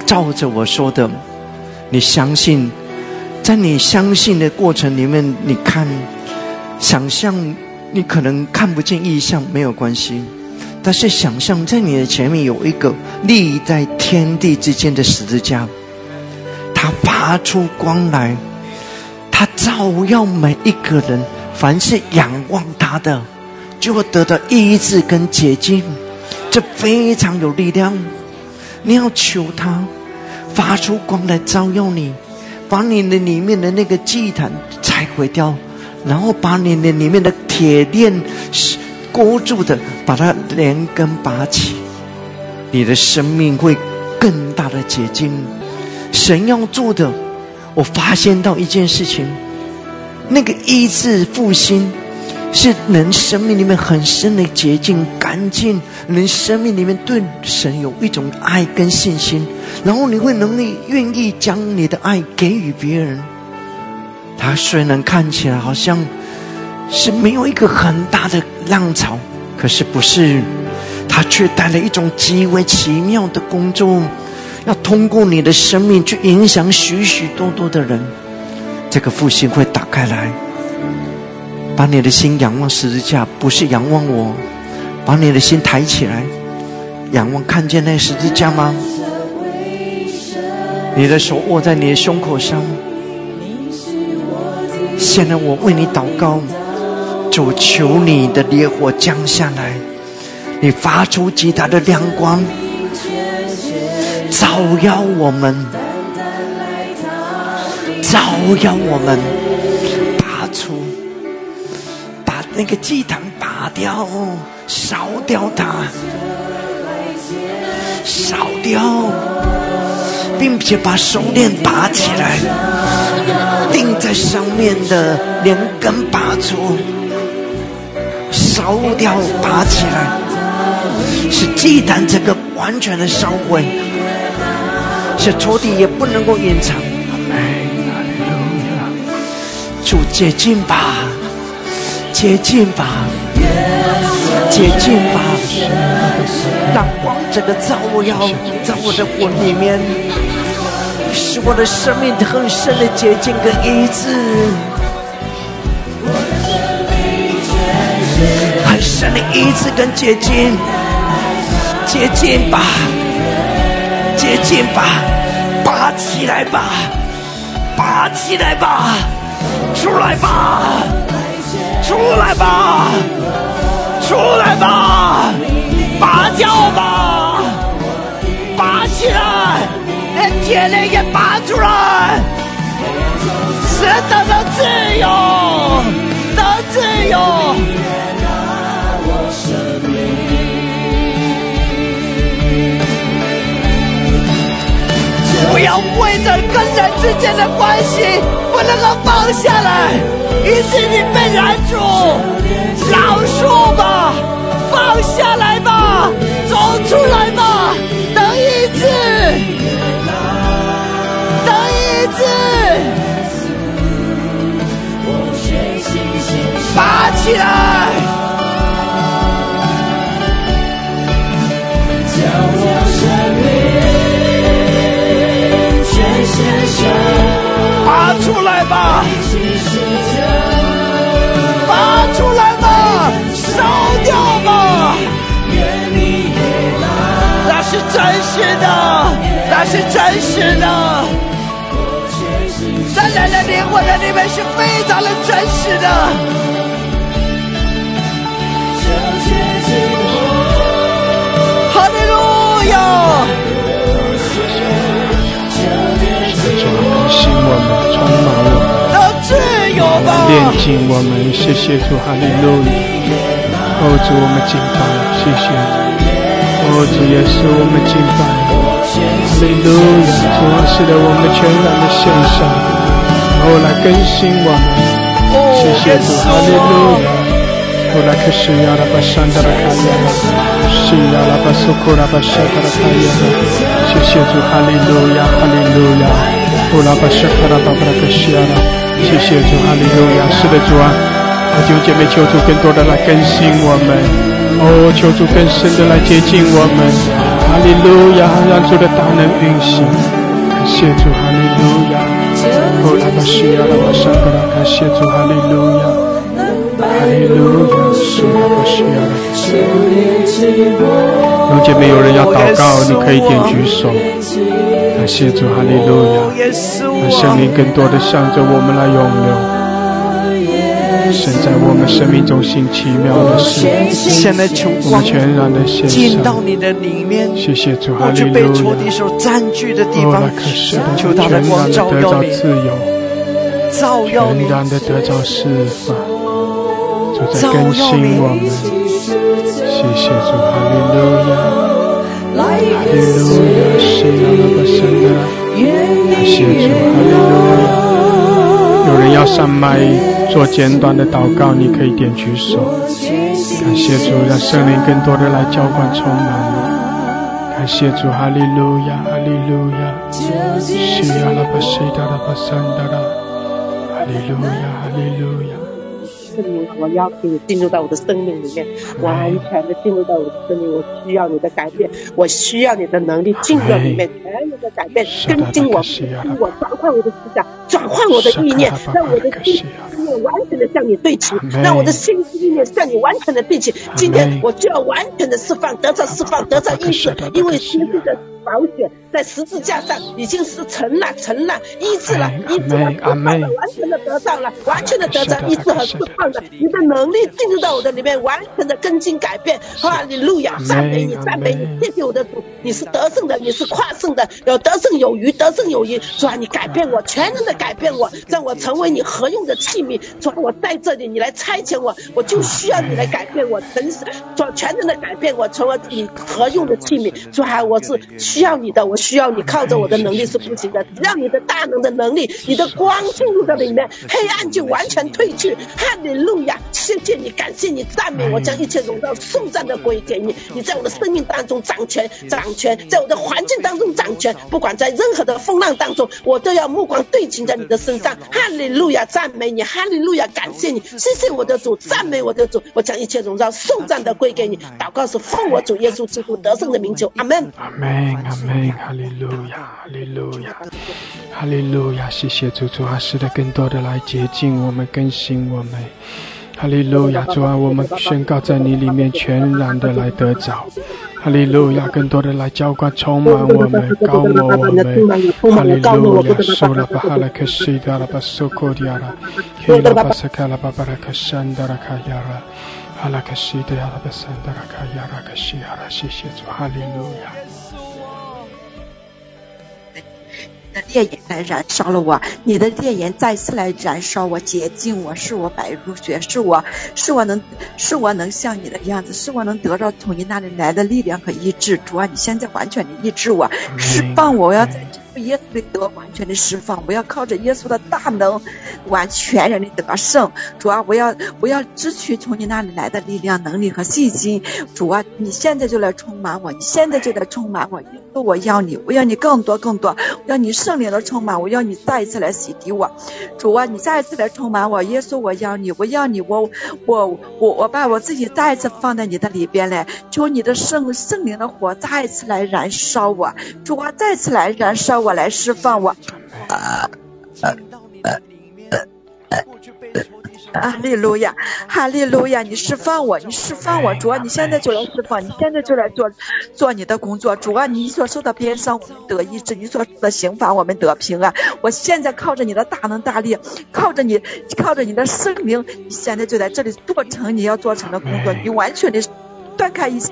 照着我说的，你相信，在你相信的过程里面，你看，想象你可能看不见异象没有关系，但是想象在你的前面有一个立在天地之间的十字架，它发出光来，它照耀每一个人。凡是仰望他的，就会得到医治跟洁净，这非常有力量。你要求他发出光来照耀你，把你的里面的那个祭坛拆毁掉，然后把你的里面的铁链勾住的，把它连根拔起，你的生命会更大的结晶。神要做的，我发现到一件事情。那个医治复兴，是人生命里面很深的洁净干净，人生命里面对神有一种爱跟信心，然后你会能力愿意将你的爱给予别人。他虽然看起来好像是没有一个很大的浪潮，可是不是，他却带来一种极为奇妙的工作，要通过你的生命去影响许许多多的人。这个复兴会打开来，把你的心仰望十字架，不是仰望我，把你的心抬起来，仰望看见那十字架吗？你的手握在你的胸口上，现在我为你祷告，主求你的烈火降下来，你发出极大的亮光，照耀我们，照耀我们，拔出，把那个祭坛拔掉，烧掉它，烧掉，并且把手链拔起来，钉在上面的连根拔出，烧掉，拔起来，使祭坛这个完全的烧毁，使仇敌也不能够隐藏。主接近吧，接近吧，接近吧，让光这个照耀在我的魂里面，使我的生命很深的接近跟医治，很深的医治跟接近，接近吧，接近吧，拔起来吧，拔起来吧。出来吧，出来吧，出来吧，拔掉吧，拔起来，连铁链也拔出来，神的的自由，的自由。不要为着跟人之间的关系不能够放下来，以致你被拦住。饶恕吧，放下来吧，走出来吧，等一次，等一次，拔起来。拔出来吧！拔出来吧！烧掉是真实的，那是真实的。在人的灵魂的里面是非常的真实的。哈利路亚！醒我们，充满我们，炼净我们。谢谢主，哈利路亚！哦，主我们敬拜，谢谢主。耶稣，我们敬拜，哈利路亚！主啊，是的，我们全然的献上，后，来更新我们。谢谢主，哈利路亚！哦，来克西亚拉巴山达拉卡亚拉，西亚拉巴苏库拉巴沙达拉卡亚拉。谢谢主，哈利路亚，哈利路亚。巴沙卡拉巴布拉克西亚拉，谢谢主，哈利路亚，是的主啊，弟兄姐妹，求主更多的来更新我们，哦，求主更深的来接近我们，哈利路亚，让主的大能运行，感谢主，哈利路亚，乌拉巴西亚拉巴沙卡拉，感谢主，哈利路亚，哈利路亚，乌拉巴西亚拉，弟兄姐妹，有人要祷告，你可以点举手。感谢主，哈利路亚！让圣灵更多的向着我们来涌流，神在我们生命中行奇妙的事。现在求光全然的献进到你的里面。谢谢主，哈利路亚！被仇敌所占据的地方，求他的光照耀你，照耀你，全然的得到释放，就在更新我们。谢谢主，哈利路亚！哈利路亚，是阿拉巴神的，感谢主，哈利路亚。有人要上麦做简短的祷告，你可以点举手。感谢主，让圣灵更多的来浇灌充满你。感谢主，哈利路亚，哈利路亚，拉巴拉巴神的，哈利路亚，哈利路亚。圣灵，我邀请你进入到我的生命里面，完全的进入到我的生命。我需要你的改变，我需要你的能力进入里面，全然的改变，更新我，我转换我的思想，转换我的意念，让我的心完全的向你对齐，让我的心思意念向你完全的对齐。今天我就要完全的释放，得到释放，得到医治，因为实际的保险在十字架上已经是成了，成了，医治了，医治了，释放了，完全的得到了，完全的得到医治和释放的，你的能力进入到我的里面，完全的根基改变。哈利路亚，赞美你，赞美你，谢谢我的主，你是得胜的，你是跨胜的，有得胜有余，得胜有余。主啊，你改变我，全能的改变我，让我成为你合用的器皿。主啊，我在这里，你来差遣我，我就需要你来改变我，全主全能的改变我，成为你合用的器皿。主啊，我是需要你的，我需要你，靠着我的能力是不行的，只要你的大能的能力，你的光进入到里面，黑暗就完全退去。哈利路亚，谢谢你，感谢你，赞美我，将一切荣耀颂赞的归给你。你在我的生命当中掌权，掌权，在我的环境当中掌权，不管在任何的风浪当中，我都要目光对齐在你的身上。哈利路亚，赞美你，哈利路亚，感谢你，谢谢我的主，赞美我的主，我将一切荣耀颂赞的归给你。祷告是奉我主耶稣基督得胜的名求，阿门。阿门，阿门，哈利路亚，哈利路亚，哈利路亚，谢谢主，主啊，是的，更多的来洁净我们，更新我们。哈利路亚，主啊，我们宣告在你里面全然的来得着。哈利路亚，更多的来浇灌，充满我们，高摩我们。哈利路亚，苏拉巴哈拉克西达拉巴苏库迪亚拉，希拉巴萨卡拉巴巴拉克山达拉卡亚拉，哈拉克西达拉巴山达拉卡亚拉克西亚拉，谢谢主，哈利路亚。烈焰来燃烧了我，你的烈焰再次来燃烧我，洁净我，是我白如雪，是我是我能是我能像你的样子，是我能得到从你那里来的力量和医治。主啊，你现在完全的医治我，释放我，我要在耶稣的得完全的释放，我要靠着耶稣的大能，完全人的得胜。主啊，我要我要支取从你那里来的力量、能力和信心。主啊，你现在就来充满我，你现在就来充满我。我要你，我要你更多更多，我要你圣灵的充满，我要你再一次来洗涤我。主啊，你再一次来充满我。耶稣，我要你，我要你，我我我我把我自己再一次放在你的里边来，求你的圣圣灵的火再一次来燃烧我。主啊，再次来燃烧我，我来释放我。啊！哈利路亚，哈利路亚！你释放我，你释放我，主啊！你现在就来释放，你现在就来做做你的工作，主啊！你所受的鞭伤，我们得医治；你所受的刑罚，我们得平安。我现在靠着你的大能大力，靠着你，靠着你的圣灵，你现在就在这里做成你要做成的工作。你完全的断开一切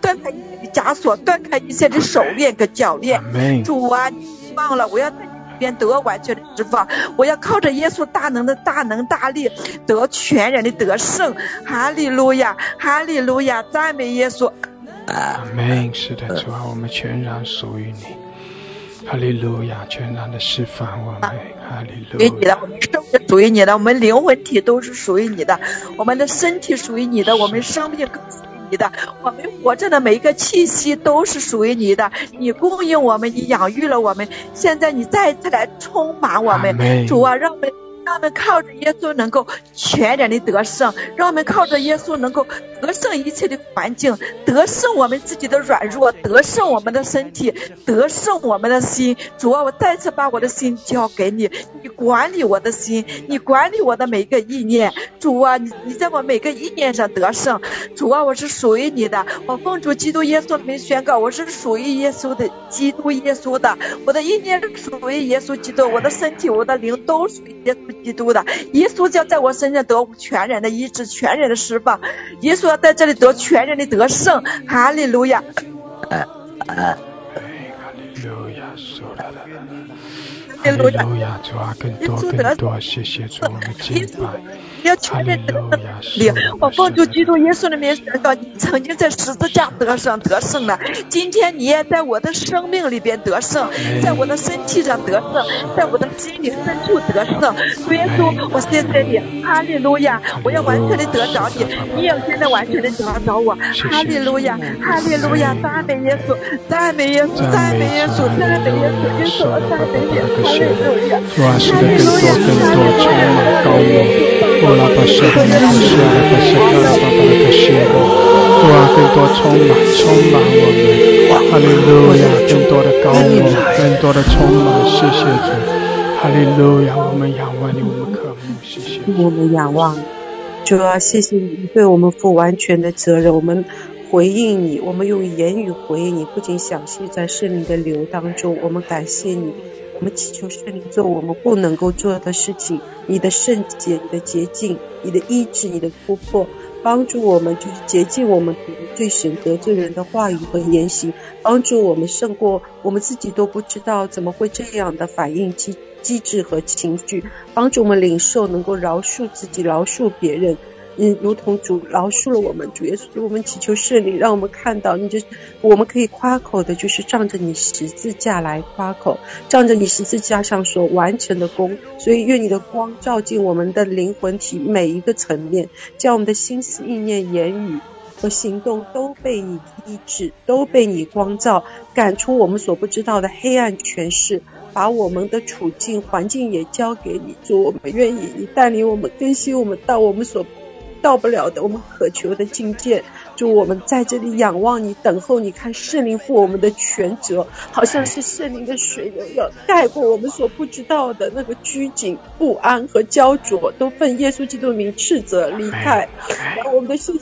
断开一切的枷锁，断开一切的手链跟脚链。主啊，你忘了，我要在你里。边得完全的释放，我要靠着耶稣大能的大能大力得全然的得胜。哈利路亚，哈利路亚，赞美耶稣。阿门。是的，主啊，我们全然属于你。哈利路亚，全然的释放我们。哈利路亚。属于你的，我们生命属于你的，我们灵魂体都是属于你的，我们的身体属于你的，我们生命。你的，我们活着的每一个气息都是属于你的。你供应我们，你养育了我们。现在你再次来充满我们，主啊，让我们。让我们靠着耶稣能够全然的得胜，让我们靠着耶稣能够得胜一切的环境，得胜我们自己的软弱，得胜我们的身体，得胜我们的心。主啊，我再次把我的心交给你，你管理我的心，你管理我的每一个意念。主啊，你你在我每个意念上得胜。主啊，我是属于你的，我奉主基督耶稣里面宣告，我是属于耶稣的，基督耶稣的。我的意念是属于耶稣基督，我的身体，我的灵都属于耶稣。基督的耶稣要在我身上得全人的医治，全人的释放。耶稣要在这里得全人的得胜。哈利路亚！哈利路亚！哈利路亚！主啊，更多更多，谢谢主，我们敬拜。要全面得胜力，我奉主基督耶稣的名宣告：你曾经在十字架得胜得胜了，今天你也在我的生命里边得胜，在我的身体上得胜，在我的心里深处得胜。耶稣，我谢谢你，哈利路亚！我要完全的得着你，你也现在完全的得着我，哈利路亚，哈利路亚！赞美耶稣，赞美耶稣，赞美耶稣，赞美耶稣，耶稣，赞美耶稣，哈利路亚，哈利路亚，哈利路亚。拉巴西达拉巴西拉巴西卡拉巴巴拉卡西罗，主啊，更多充满，充满我们，哈利路亚，更多的高我，更多的充满，谢谢主，哈利路亚！我们仰望你，我们渴慕，谢谢。我们仰望，主啊，谢谢你对我们负完全的责任。我们回应你，我们用言语回应你，不仅享受在圣灵的流当中，我们感谢你。我们祈求圣灵做我们不能够做的事情，你的圣洁、你的洁净、你的医治、你的突破，帮助我们就是洁净我们对神得罪人的话语和言行，帮助我们胜过我们自己都不知道怎么会这样的反应机机制和情绪，帮助我们领受能够饶恕自己、饶恕别人。嗯，如同主饶恕了我们，主耶稣，我们祈求圣灵，让我们看到，你就我们可以夸口的，就是仗着你十字架来夸口，仗着你十字架上所完成的功。所以，愿你的光照进我们的灵魂体每一个层面，叫我们的心思、意念、言语和行动都被你医治，都被你光照，赶出我们所不知道的黑暗权势，把我们的处境、环境也交给你。主，我们愿意你带领我们，更新我们到我们所。到不了的，我们渴求的境界，就我们在这里仰望你，等候你，看圣灵负我们的全责，好像是圣灵的水流要盖过我们所不知道的那个拘谨、不安和焦灼，都奉耶稣基督的名斥责离开，让我们的心。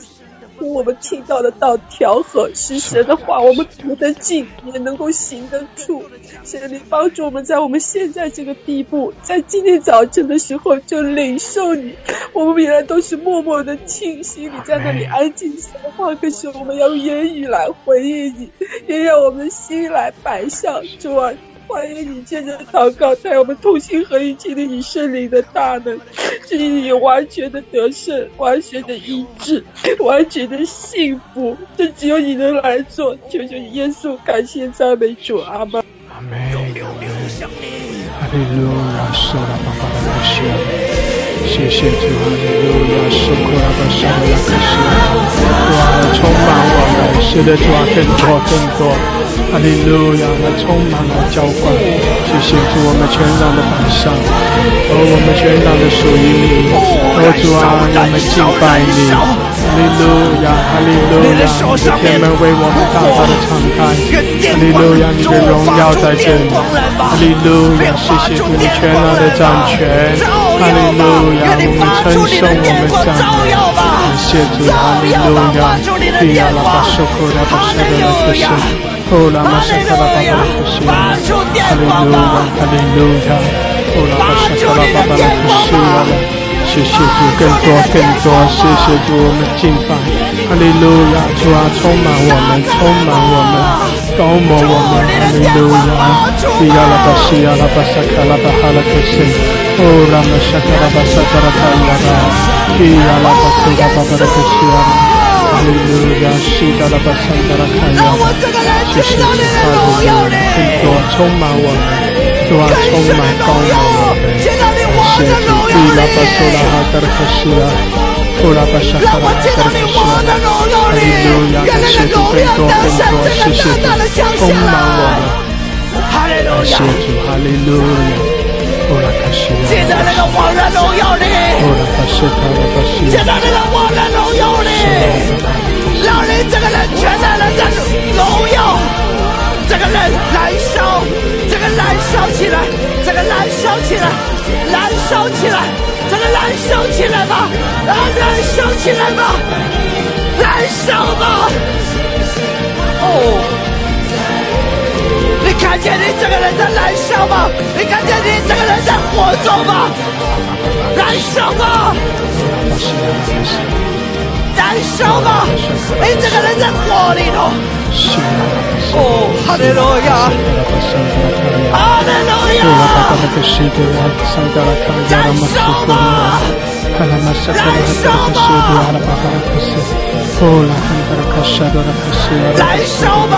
我们听到的道调和是神的话，我们读得进，也能够行得出。神你帮助我们在我们现在这个地步，在今天早晨的时候就领受你。我们原来都是默默的庆幸你在那里安静说话，可是我们要用言语来回应你，也要我们心来摆上主。欢迎你接着祷告，带我们同心合一经历你圣灵的大能，经历你完全的得胜、完全的医治、完全的幸福，这只有你能来做。求求耶稣，感谢赞美主，阿门。阿门。哈利路亚，受了爸爸的感谢，谢谢主，哈利路亚，受苦了的受了感谢，主啊，充满我们，是的，主啊，更多更多。哈利路亚，来充满了浇灌，谢谢主，我们全然的摆上，和，我们全然的属于你，哦主啊，我们敬拜你，哈利路亚，哈利路亚，天门为我们大大的敞开，哈利路亚，你的荣耀在这里，哈利路亚，谢谢主，你全然的掌权，哈利路亚，我们称颂我们赞美，感谢主，哈利路亚，利亚拉巴苏库拉巴沙的来克哦，拉玛沙卡拉巴巴拉克西亚，哈利路亚，哈利路亚，哦，拉玛沙卡拉巴巴拉克西亚，谢谢主，更多更多，谢谢主，我们敬拜，哈利路亚，主啊，充满我们，充满我们，高摩我们，哈利路亚，利亚拉巴西亚拉巴沙卡拉巴哈拉克西，哦，拉玛沙卡拉巴沙卡拉卡亚拉，利亚拉巴苏拉巴巴拉克西亚。哈利路亚，是的，拉巴圣的拉卡亚，谢谢主，哈利路亚，更多充满我们，主啊，充满高满我们，谢主，利拉巴苏拉哈达拉克西亚，库拉巴沙卡拉达拉克西亚，哈利路亚，谢主，哈利路亚，现在那个王的荣耀里，库拉巴沙卡拉巴西亚，现在那个王的荣耀里。让你这个人全然的在荣耀，这个人燃烧，这个燃烧起来，这个燃烧起来，燃烧起来，这个燃烧起来吧，啊，燃烧起来吧，燃烧吧！哦，你看见你这个人在燃烧吗？你看见你这个人在火中吗？燃烧吧！燃烧吧！你这个人在火里头。哦，哈利路亚！哈利路亚！燃烧吧！燃烧吧！燃烧吧！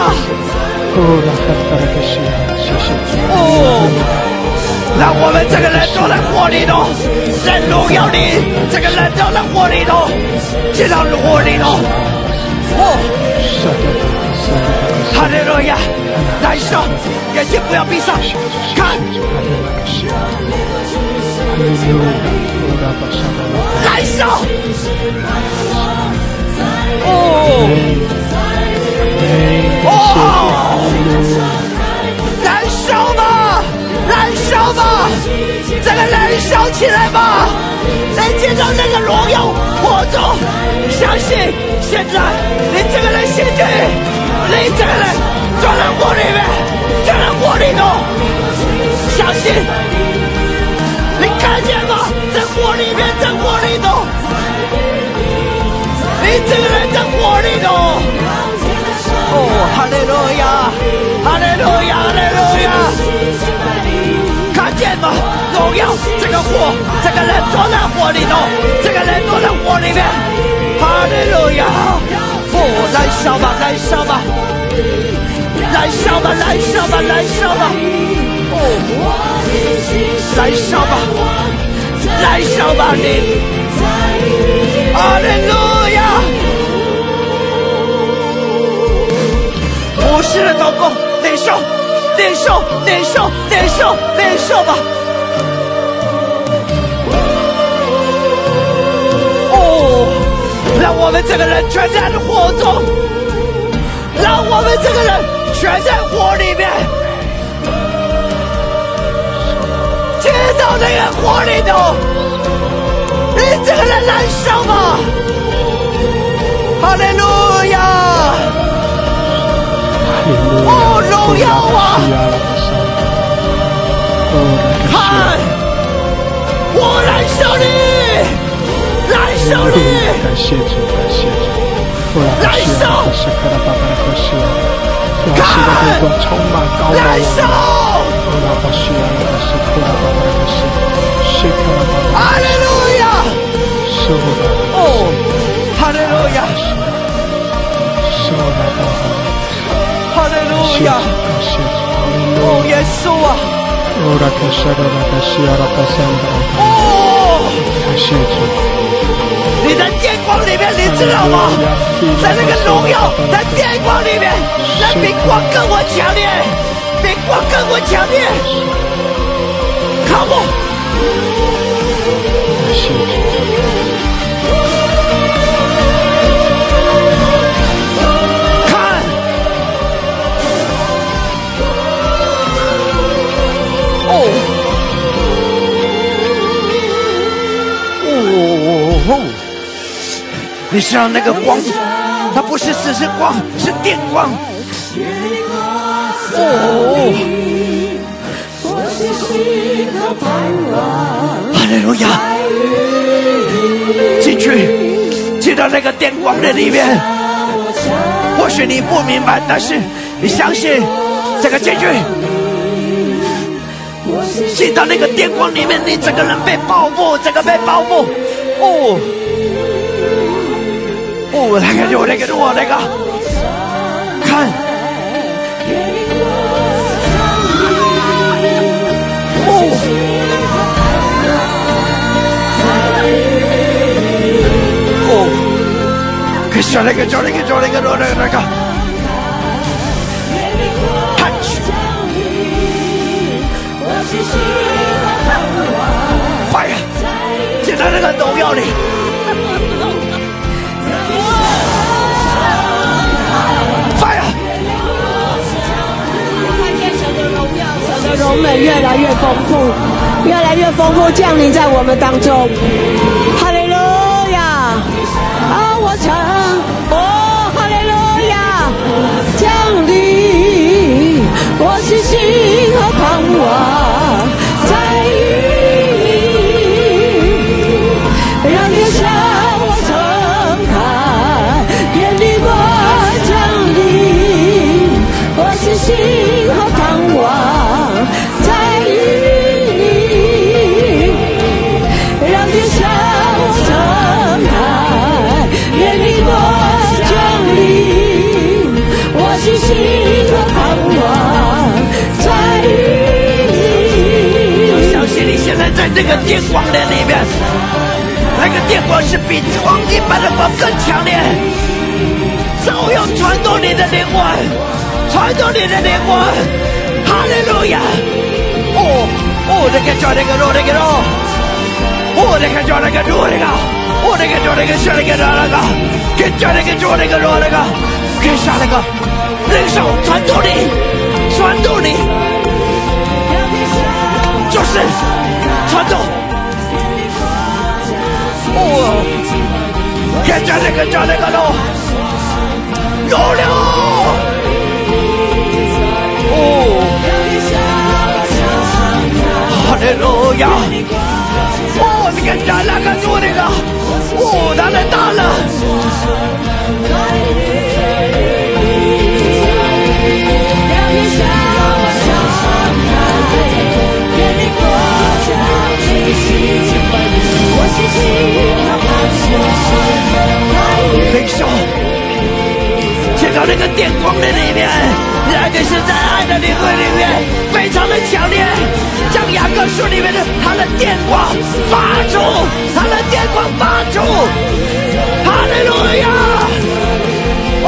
哦。让我们这个人都在火里头，在荣耀里，这个人都在火里头，进到火里头。哦，哈利路亚，燃烧，眼睛不要闭上，看，燃烧，哦，燃烧吧，燃烧。吧，这个燃烧起来吧！来见到那个荣耀火中，相信现在你这个人先去，你这个人钻在火里面，钻在火里头，相信，你看见吗？在火里面，在火里头，你这个人在火里头。哈利路亚，哈利路亚，哈利路亚！看见吗？荣耀这个火，这个人坐在火里头，这个人坐在火里面，哈利路亚！哦，燃烧吧，燃烧吧，燃烧吧，燃烧吧，燃烧吧！燃烧吧，燃烧吧，你，哈利路不是的祷告，领受，领受，领受，领受，领受吧！哦，让我们这个人全在火中，让我们这个人全在火里面，接到那个火里头，你这个人燃烧吧！哈利路亚！哦，荣耀啊！看，我燃烧你，燃烧你，感谢主，感谢主，燃烧！看，充满高燃烧！哈利路亚！哦，哈利路亚！哈利路亚！哦，耶稣啊！哦，感谢主！你在电光里面，你知道吗？在那个荣耀，在电光里面，那比光更我强烈，比光更我强烈。Come on！你知道那个光，它不是只是光，是电光。哦，哈利路亚！进去，进到那个电光的里面。或许你不明白，但是你相信这个进去。进到那个电光里面，你整个人被包覆，整个被包覆。哦，哦，那个就那个我那个，看，哦，哦，可是那个就那个就那个那个那个。快呀！进到那个荣耀里。神的荣美越来越丰富，越来越丰富降临在我们当中。哈利路亚！啊，我唱，哦，哈利路亚！降临，我是心和盼望。在于让天向我敞开，愿你光降临，我是心在在这个电光的里面，那个电光是比光一般的光更强烈，照耀传动你的灵魂，传动你的灵魂，哈利路亚！哦哦，那个叫那个罗那个罗，哦那个叫那个罗那个，哦那个叫那个是那个。那个，跟叫那个。叫那个罗那个，跟上那个，灵手传动你，传动你。就是传走。哦，看着那个，着那个喽，有了。哦，哈利路亚！哦，你看着那个做那个，哦，他来打了。领袖，见到那个电光的里面，那个是在爱的灵魂里面非常的强烈，将雅各书里面的他的电光发出，他的电光发出，哈利路亚！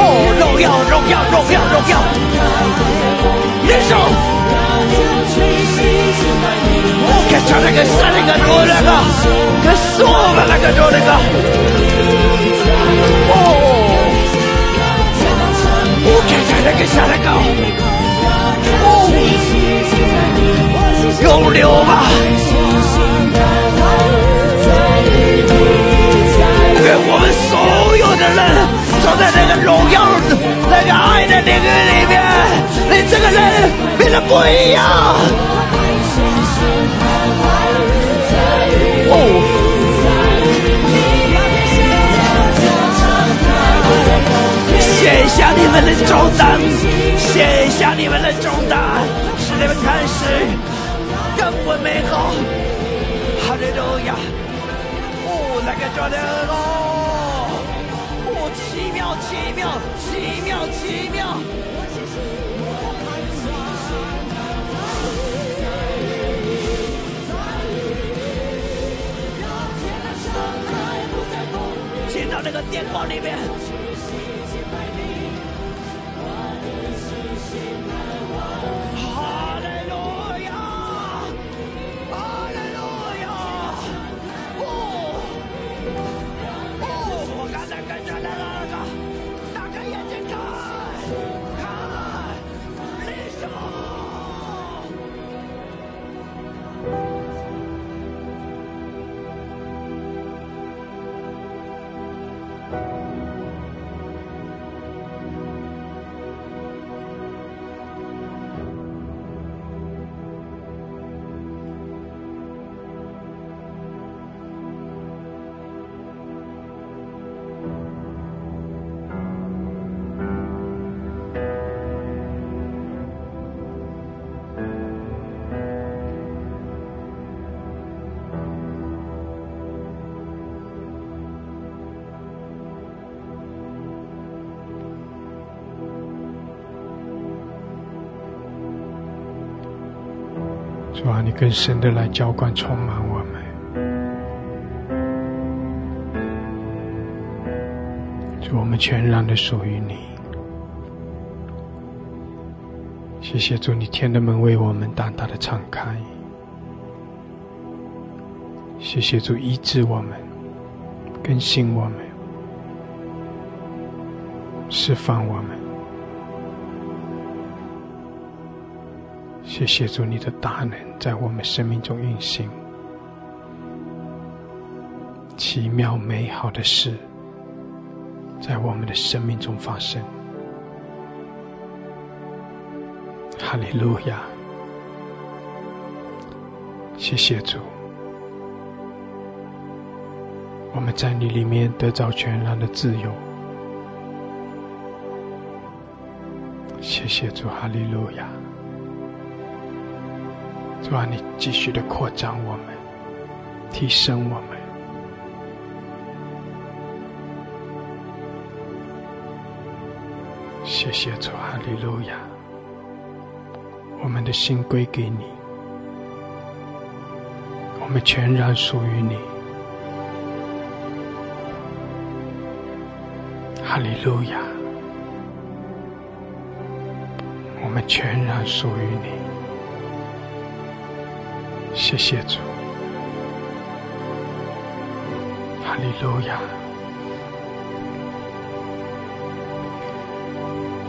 哦，荣耀，荣耀，荣耀，荣耀！领袖，我看着那个山那个罗那个，跟说了那个罗那个。哦，我看看那个下来高，哦，有流吧？愿我们所有的人走在那个荣耀、那个爱的领域里面，你这个人变得不一样。下你们的重担，卸下你们的重担，使你们开始更为美好。哈利路亚！哦，那个叫的哦，哦，奇妙，奇妙，奇妙，奇妙。进到那个电光里面。主啊，你更深的来浇灌、充满我们。主，我们全然的属于你。谢谢主，你天的门为我们大大的敞开。谢谢主医治我们、更新我们、释放我们。谢谢主，你的大能在我们生命中运行，奇妙美好的事在我们的生命中发生。哈利路亚！谢谢主，我们在你里面得到全然的自由。谢谢主，哈利路亚！主啊，你继续的扩张我们，提升我们。谢谢主，哈利路亚！我们的心归给你，我们全然属于你。哈利路亚！我们全然属于你。谢谢主，哈利路亚！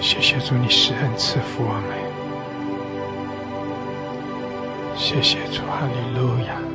谢谢主，你施恩赐福我们。谢谢主，哈利路亚。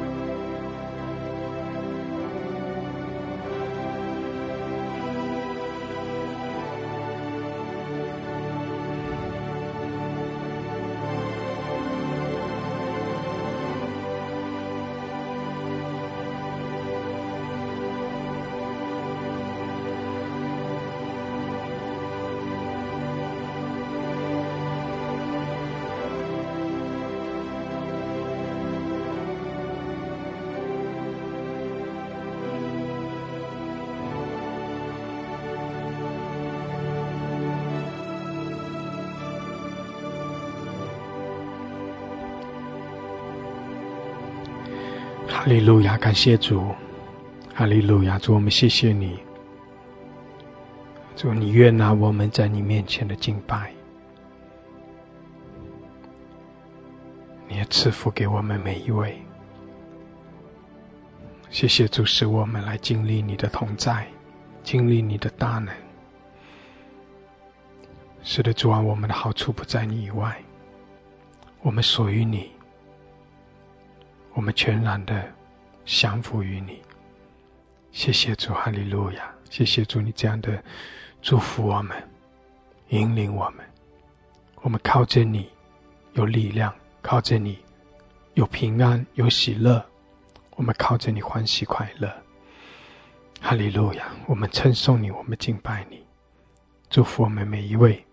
利路亚，感谢主，哈利路亚，主我们谢谢你，主你悦纳我们在你面前的敬拜，你也赐福给我们每一位。谢谢主，使我们来经历你的同在，经历你的大能。是的，主啊，我们的好处不在你以外，我们属于你。我们全然的降服于你，谢谢主，哈利路亚！谢谢主，你这样的祝福我们，引领我们。我们靠着你有力量，靠着你有平安，有喜乐。我们靠着你欢喜快乐，哈利路亚！我们称颂你，我们敬拜你，祝福我们每一位，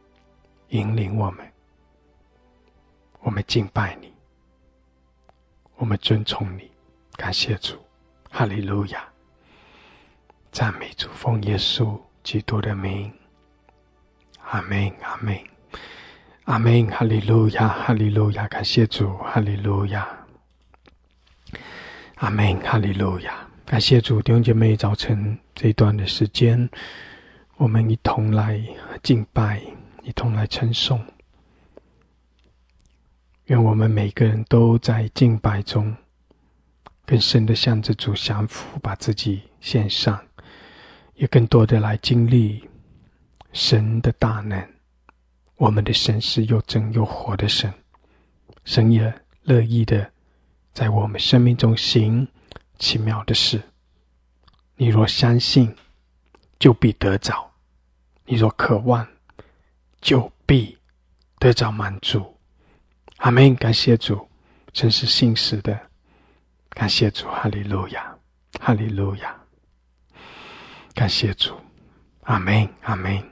引领我们，我们敬拜你。我们尊崇你，感谢主，哈利路亚，赞美主，奉耶稣基督的名，阿门，阿门，阿门，哈利路亚，哈利路亚，感谢主，哈利路亚，阿门，哈利路亚，感谢主，弟兄姐妹，早晨这一段的时间，我们一同来敬拜，一同来称颂。愿我们每个人都在敬拜中，更深的向着主降服，把自己献上，也更多的来经历神的大能。我们的神是又真又活的神，神也乐意的在我们生命中行奇妙的事。你若相信，就必得着；你若渴望，就必得着满足。阿门！感谢主，真是信实的。感谢主，哈利路亚，哈利路亚。感谢主，阿门，阿门。